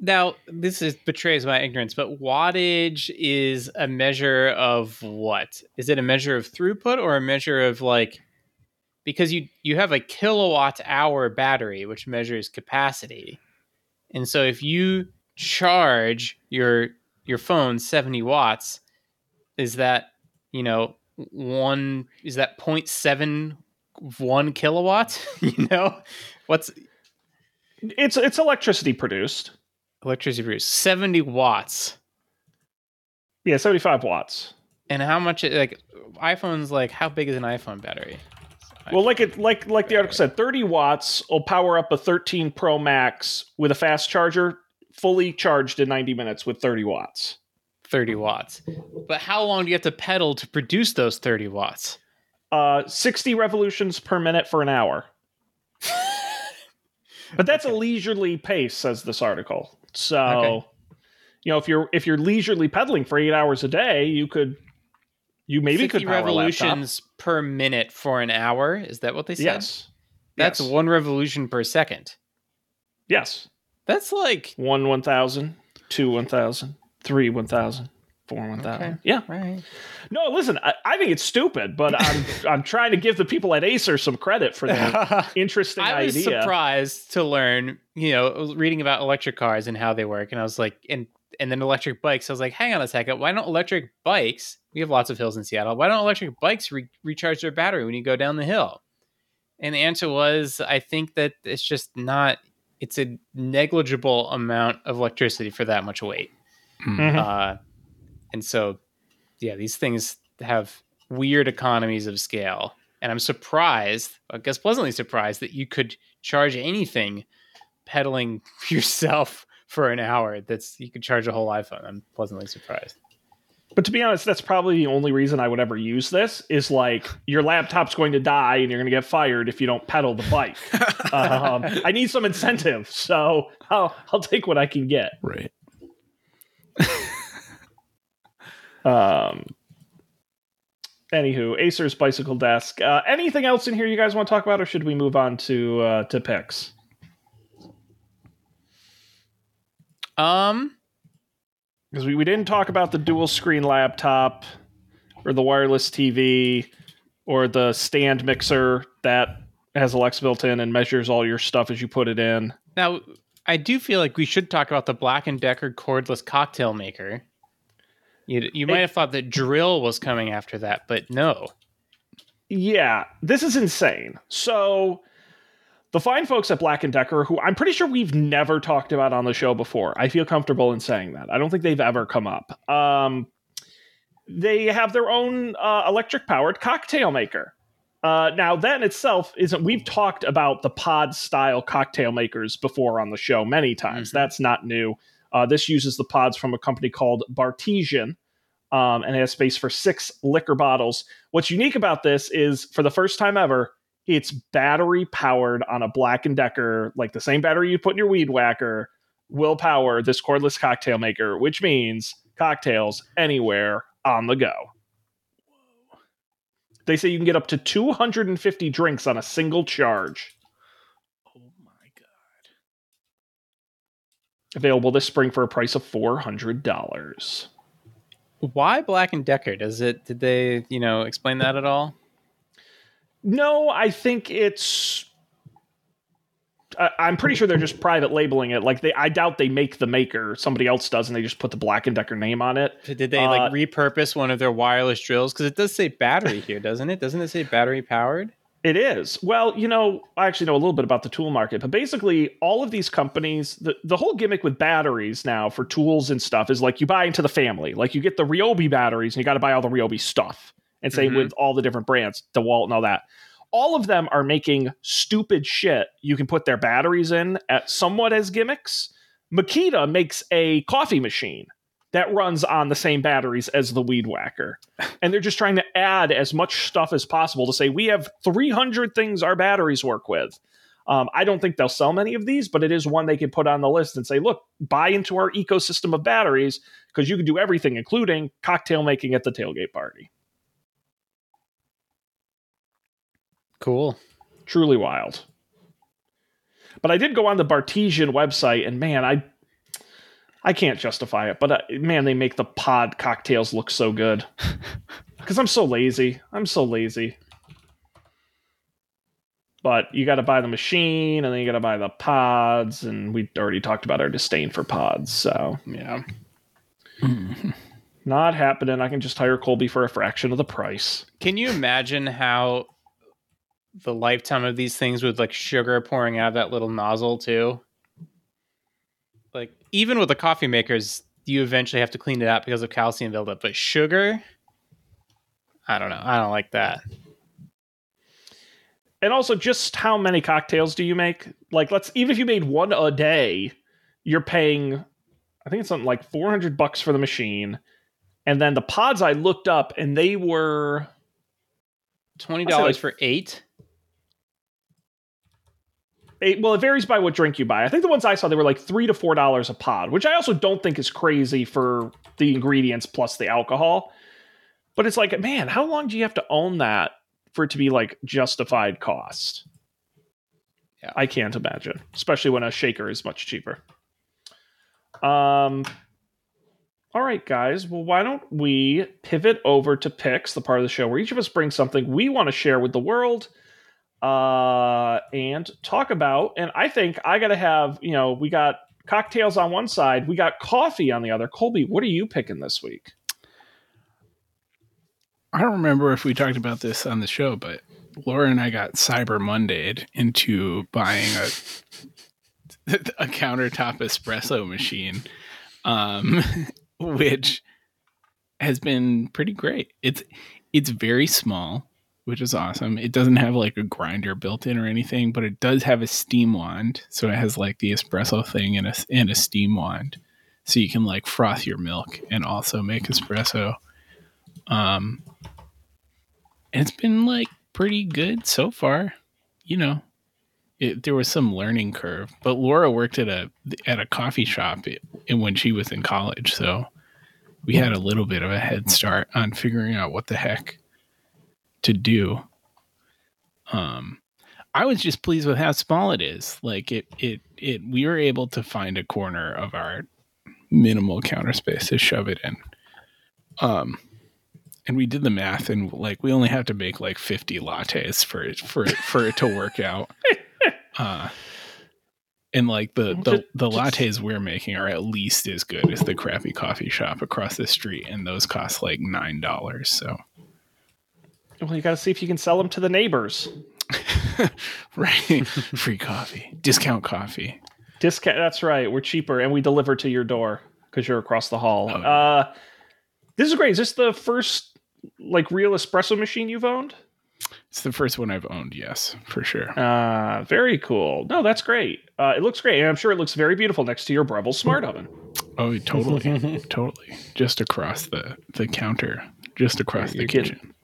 Now this is betrays my ignorance, but wattage is a measure of what? Is it a measure of throughput or a measure of like? Because you you have a kilowatt hour battery, which measures capacity, and so if you charge your your phone seventy watts, is that you know one is that 0.71 kilowatt (laughs) you know, what's It's it's electricity produced. electricity produced? Seventy watts. Yeah, 75 watts. And how much like iPhone's like how big is an iPhone battery? Well, like it like like the article said, 30 watts will power up a 13 Pro Max with a fast charger, fully charged in 90 minutes with 30 watts. 30 watts. But how long do you have to pedal to produce those 30 watts? Uh 60 revolutions per minute for an hour. (laughs) But that's a leisurely pace, says this article. So, Okay. you know, if you're if you're leisurely pedaling for eight hours a day, you could, you maybe 50 could power a laptop. revolutions per minute for an hour. Is that what they said? Yes, That's yes. one revolution per second. yes. That's like One one thousand, two one thousand, three one thousand, four one thousand. Okay. Yeah. right. No, listen, I, I think it's stupid, but I'm (laughs) I'm trying to give the people at Acer some credit for that (laughs) interesting I was surprised to learn, you know, reading about electric cars and how they work, and I was like, and and then electric bikes. I was like, hang on a second, why don't electric bikes? We have lots of hills in Seattle. Why don't electric bikes re- recharge their battery when you go down the hill? And the answer was, I think that it's just not. It's a negligible amount of electricity for that much weight. Mhm. Uh, and so, yeah, these things have weird economies of scale. And I'm surprised, I guess pleasantly surprised, that you could charge anything pedaling (laughs) yourself for an hour. That's you could charge a whole iPhone. I'm pleasantly surprised. But to be honest, that's probably the only reason I would ever use this is like your laptop's going to die and you're going to get fired if you don't pedal the bike. (laughs) um, I need some incentive, so I'll I'll take what I can get. Right. Um. Anywho, Acer's bicycle desk. Uh, anything else in here you guys want to talk about, or should we move on to uh, to picks? Um, Because we, we didn't talk about the dual screen laptop, or the wireless TV, or the stand mixer that has Alexa built in and measures all your stuff as you put it in. now I do feel like we should talk about the Black and Decker cordless cocktail maker. You you might have thought that drill was coming after that, but no. Yeah, this is insane. So the fine folks at Black and Decker, who I'm pretty sure we've never talked about on the show before. I feel comfortable in saying that. I don't think they've ever come up. Um, they have their own uh, electric powered cocktail maker. Uh, now that in itself isn't. We've talked about the pod style cocktail makers before on the show many times. Mhm. That's not new. Uh, this uses the pods from a company called Bartesian, um, and it has space for six liquor bottles. What's unique about this is, for the first time ever, it's battery powered on a Black and Decker, like the same battery you put in your weed whacker, will power this cordless cocktail maker, which means cocktails anywhere on the go. They say you can get up to 250 drinks on a single charge. Oh my god. Available this spring for a price of $400. Why Black and Decker? Does it? Did they you know explain that at all? No, I think it's. I, I'm pretty sure they're just private labeling it. Like they, I doubt they make the maker. Somebody else does, and they just put the Black and Decker name on it. Did they Uh, like repurpose one of their wireless drills? Because it does say battery (laughs) here, doesn't it? Doesn't it say battery powered? It is. Well, you know, I actually know a little bit about the tool market, but basically, all of these companies, the, the whole gimmick with batteries now for tools and stuff is like you buy into the family. Like you get the Ryobi batteries and you got to buy all the Ryobi stuff. And same Mhm. with all the different brands, DeWalt and all that. All of them are making stupid shit you can put their batteries in at somewhat as gimmicks. Makita makes a coffee machine that runs on the same batteries as the weed whacker (laughs) and they're just trying to add as much stuff as possible to say we have 300 things our batteries work with um, i don't think they'll sell many of these but it is one they can put on the list and say look buy into our ecosystem of batteries because you can do everything including cocktail making at the tailgate party Cool. truly wild. But i did go on the bartesian website and man i i can't justify it but uh, man they make the pod cocktails look so good. (laughs) Because i'm so lazy. I'm so lazy. But you got to buy the machine and then you got to buy the pods and we already talked about our disdain for pods so yeah. (laughs) Not happening. I can just hire colby for a fraction of the price. Can you imagine how the lifetime of these things with like sugar pouring out of that little nozzle too? Like even with the coffee makers, you eventually have to clean it out because of calcium buildup. But sugar, I don't know. I don't like that. and also just how many cocktails do you make like let's even if you made one a day you're paying i think it's something like 400 bucks for the machine and then the pods i looked up and they were Twenty dollars like- for eight. It, well, it varies by what drink you buy. I think the ones I saw they were like three to four dollars a pod, which I also don't think is crazy for the ingredients plus the alcohol. But it's like, man, how long do you have to own that for it to be like justified cost? Yeah. I can't imagine, especially when a shaker is much cheaper. Um. All right, guys. Well, why don't we pivot over to picks, the part of the show where each of us brings something we want to share with the world uh, and talk about. And I think I got to have, you know, we got cocktails on one side, we got coffee on the other. Colby, what are you picking this week? I don't remember if we talked about this on the show, but Laura and I got Cyber Mondayed into buying a (laughs) a countertop espresso machine, um, (laughs) which has been pretty great. It's it's very small, which is awesome. It doesn't have like a grinder built in or anything, but it does have a steam wand. So it has like the espresso thing and a and a steam wand. so you can like froth your milk and also make espresso. Um, it's been like pretty good so far. You know, it, there was some learning curve, but Laura worked at a at a coffee shop when she was in college, so we had a little bit of a head start on figuring out what the heck to do. Um, I was just pleased with how small it is. Like it, it, it. We were able to find a corner of our minimal counter space to shove it in. Um, and we did the math, and like we only have to make like fifty lattes for it for for it to work out. (laughs) Uh, and like the the, the lattes we're making are at least as good as the crappy coffee shop across the street, and those cost like nine dollars. So, well, you got to see if you can sell them to the neighbors. (laughs) right, (laughs) free coffee, discount coffee, discount. That's right. We're cheaper, and we deliver to your door because you're across the hall. Oh, uh, this is great. Is this the first like real espresso machine you've owned? It's the first one I've owned, yes, for sure. Uh, very cool. No, that's great. Uh, it looks great. And I'm sure it looks very beautiful next to your Breville smart oven. Oh, totally. (laughs) totally. Just across the, the counter, just across You're the kitchen. Getting,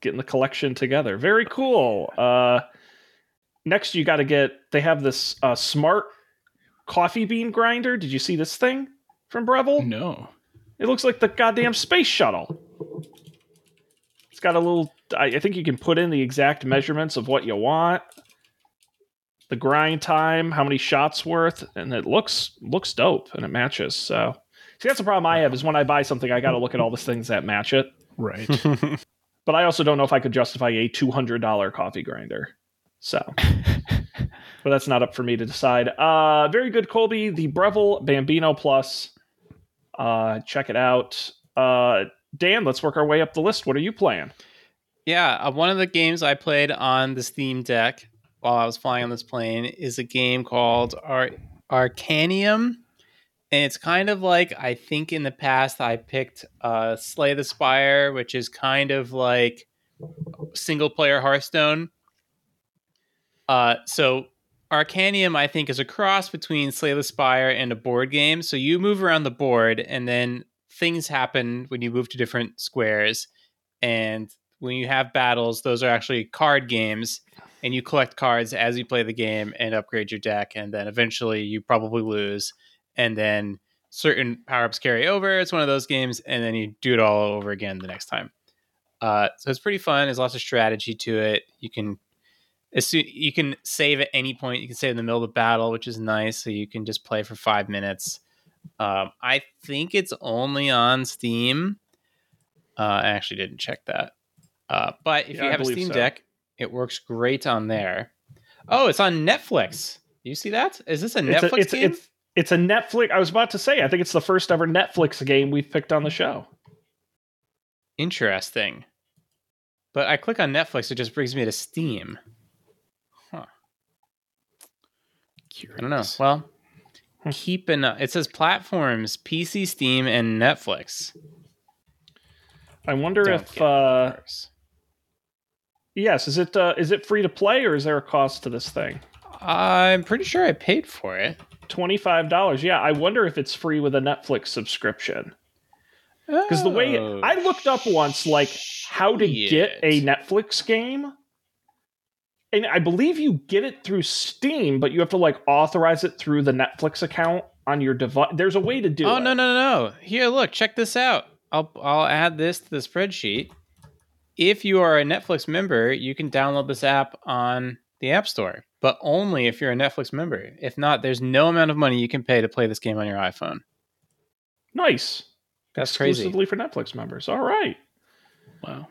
getting the collection together. Very cool. Uh, next, you got to get, they have this uh, smart coffee bean grinder. Did you see this thing from Breville? No. It looks like the goddamn space shuttle. It's got a little. I, think you can put in the exact measurements of what you want, the grind time, how many shots worth, and it looks looks dope and it matches. So, see, that's the problem I have is when I buy something, I got to look at all the things that match it. Right. (laughs) but I also don't know if I could justify a two hundred dollar coffee grinder. So, (laughs) but that's not up for me to decide. Uh, very good, Colby. The Breville Bambino Plus. Uh, check it out. Uh, Dan, let's work our way up the list. What are you playing? Yeah, uh, one of the games I played on the Steam Deck while I was flying on this plane is a game called Ar- Arcanium. And it's kind of like I think in the past I picked uh, Slay the Spire, which is kind of like single player Hearthstone. Uh, so Arcanium, I think, is a cross between Slay the Spire and a board game. So you move around the board, and then things happen when you move to different squares. And when you have battles, those are actually card games, and you collect cards as you play the game and upgrade your deck. And then eventually you probably lose. And then certain power ups carry over. It's one of those games, and then you do it all over again the next time. Uh, so it's pretty fun. There's lots of strategy to it. You can you can save at any point. You can save in the middle of the battle, which is nice. So you can just play for five minutes. Um, I think it's only on Steam. Uh, I actually didn't check that. Uh, but if yeah, you have a Steam so. Deck, it works great on there. Oh, it's on Netflix. You see that? Is this a Netflix it's a, it's, game? It's, it's a Netflix. I was about to say, I think it's the first ever Netflix game we've picked on the show. Interesting. But I click on Netflix, it just brings me to Steam. Huh. Curious. I don't know. Well, keep an it says platforms pc steam and netflix i wonder Don't if uh yes is it uh is it free to play or is there a cost to this thing i'm pretty sure i paid for it $25 yeah i wonder if it's free with a netflix subscription because oh, the way oh, i looked up once like how to get a netflix game and I believe you get it through Steam, but you have to like authorize it through the Netflix account on your device. There's a way to do it. oh, it. no, no, no. Here, look, check this out. I'll I'll add this to the spreadsheet. If you are a Netflix member, you can download this app on the App Store, but only if you're a Netflix member. If not, there's no amount of money you can pay to play this game on your iPhone. Nice. That's Exclusively crazy. for Netflix members. All right. Wow.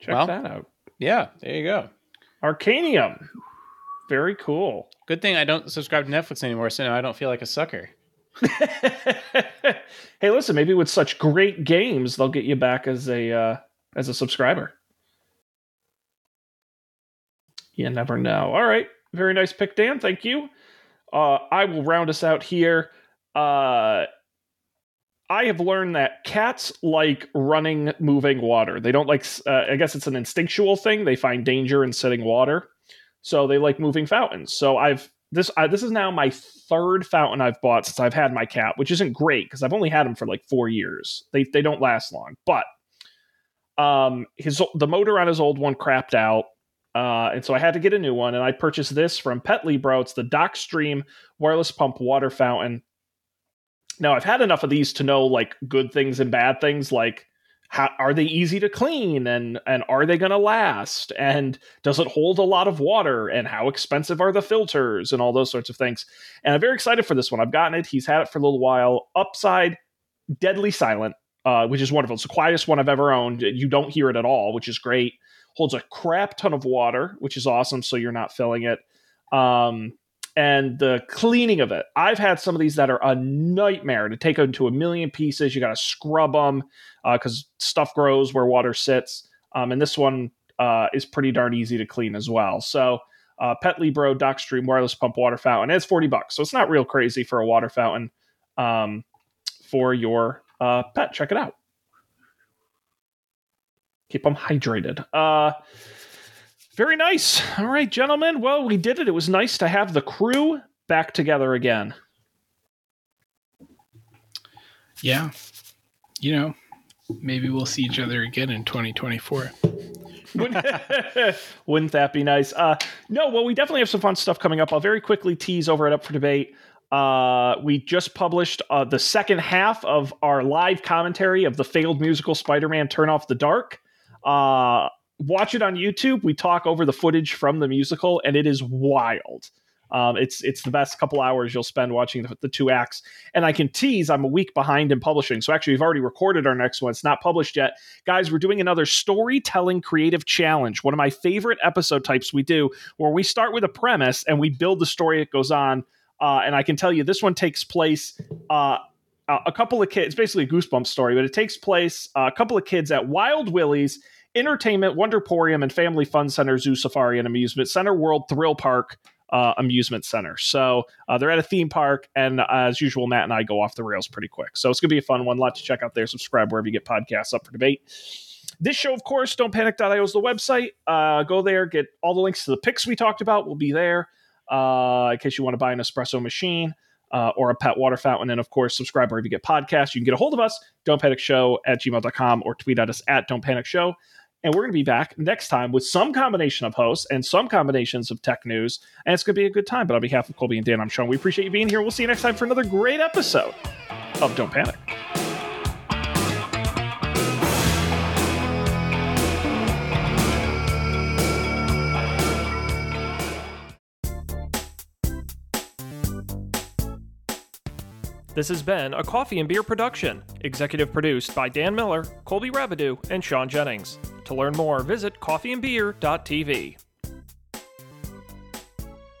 Check well, that out. Yeah, there you go. Arcanium. Very cool. Good thing I don't subscribe to Netflix anymore, so now I don't feel like a sucker. (laughs) hey, listen, maybe with such great games, they'll get you back as a uh, as a subscriber. You never know. All right, very nice pick, Dan. Thank you. Uh, I will round us out here. Uh, I have learned that cats like running, moving water. They don't like, uh, I guess it's an instinctual thing. They find danger in sitting water. So they like moving fountains. So I've this uh, this is now my third fountain I've bought since I've had my cat, which isn't great because I've only had them for like four years. They they don't last long, but um, his the motor on his old one crapped out, uh, and so I had to get a new one. And I purchased this from Petlibro. It's the Dockstream wireless pump water fountain. Now I've had enough of these to know like good things and bad things, like how are they easy to clean? And and are they going to last? And does it hold a lot of water? And how expensive are the filters? And all those sorts of things. And i'm very excited for this one. I've gotten it. He's had it for a little while. Upside deadly silent uh, which is wonderful. It's the quietest one i've ever owned. You don't hear it at all which is great. Holds a crap ton of water which is awesome so you're not filling it. Um, and the cleaning of it. I've had some of these that are a nightmare to take into a million pieces. You got to scrub them because uh, stuff grows where water sits. Um, and this one uh, is pretty darn easy to clean as well. So, uh, Petley Bro Dockstream wireless pump water fountain. It's 40 bucks. So it's not real crazy for a water fountain um, for your uh, pet. Check it out. Keep them hydrated. Very nice. All right, gentlemen. Well, we did it. It was nice to have the crew back together again. Yeah. You know, maybe we'll see each other again in 2024. (laughs) Wouldn't that be nice? Uh, no, well, we definitely have some fun stuff coming up. I'll very quickly tease over it up for debate. Uh, we just published uh, the second half of our live commentary of the failed musical Spider-Man: Turn Off the Dark. Uh, watch it on YouTube. We talk over the footage from the musical, and it is wild. Um, it's it's the best couple hours you'll spend watching the, the, two acts. And I can tease I'm a week behind in publishing. So actually, we've already recorded our next one. It's not published yet, guys. We're doing another storytelling creative challenge. One of my favorite episode types we do, where we start with a premise and we build the story that goes on. Uh, and I can tell you, this one takes place. Uh, a couple of kids, it's basically a goosebump story, but it takes place uh, a couple of kids at Wild Willie's Entertainment, Wonderporium, and Family Fun Center, Zoo Safari and Amusement Center, World Thrill Park uh, Amusement Center. So uh, they're at a theme park, and uh, as usual, Matt and I go off the rails pretty quick. So it's going to be a fun one. Lot to check out there. Subscribe wherever you get podcasts up for debate. This show, of course, don'tpanic.io is the website. Uh, go there, get all the links to the picks we talked about will be there uh, in case you want to buy an espresso machine. Uh, or a pet water fountain. And of course, subscribe wherever you get podcasts. You can get a hold of us, don't panic show at gmail.com or tweet at us at don't panic show. And we're going to be back next time with some combination of hosts and some combinations of tech news. And it's going to be a good time. But on behalf of Colby and Dan, I'm Sean. We appreciate you being here. We'll see you next time for another great episode of Don't Panic. This has been a Coffee and Beer production, executive produced by Dan Miller, Colby Rabideau, and Sean Jennings. To learn more, visit coffeeandbeer.tv.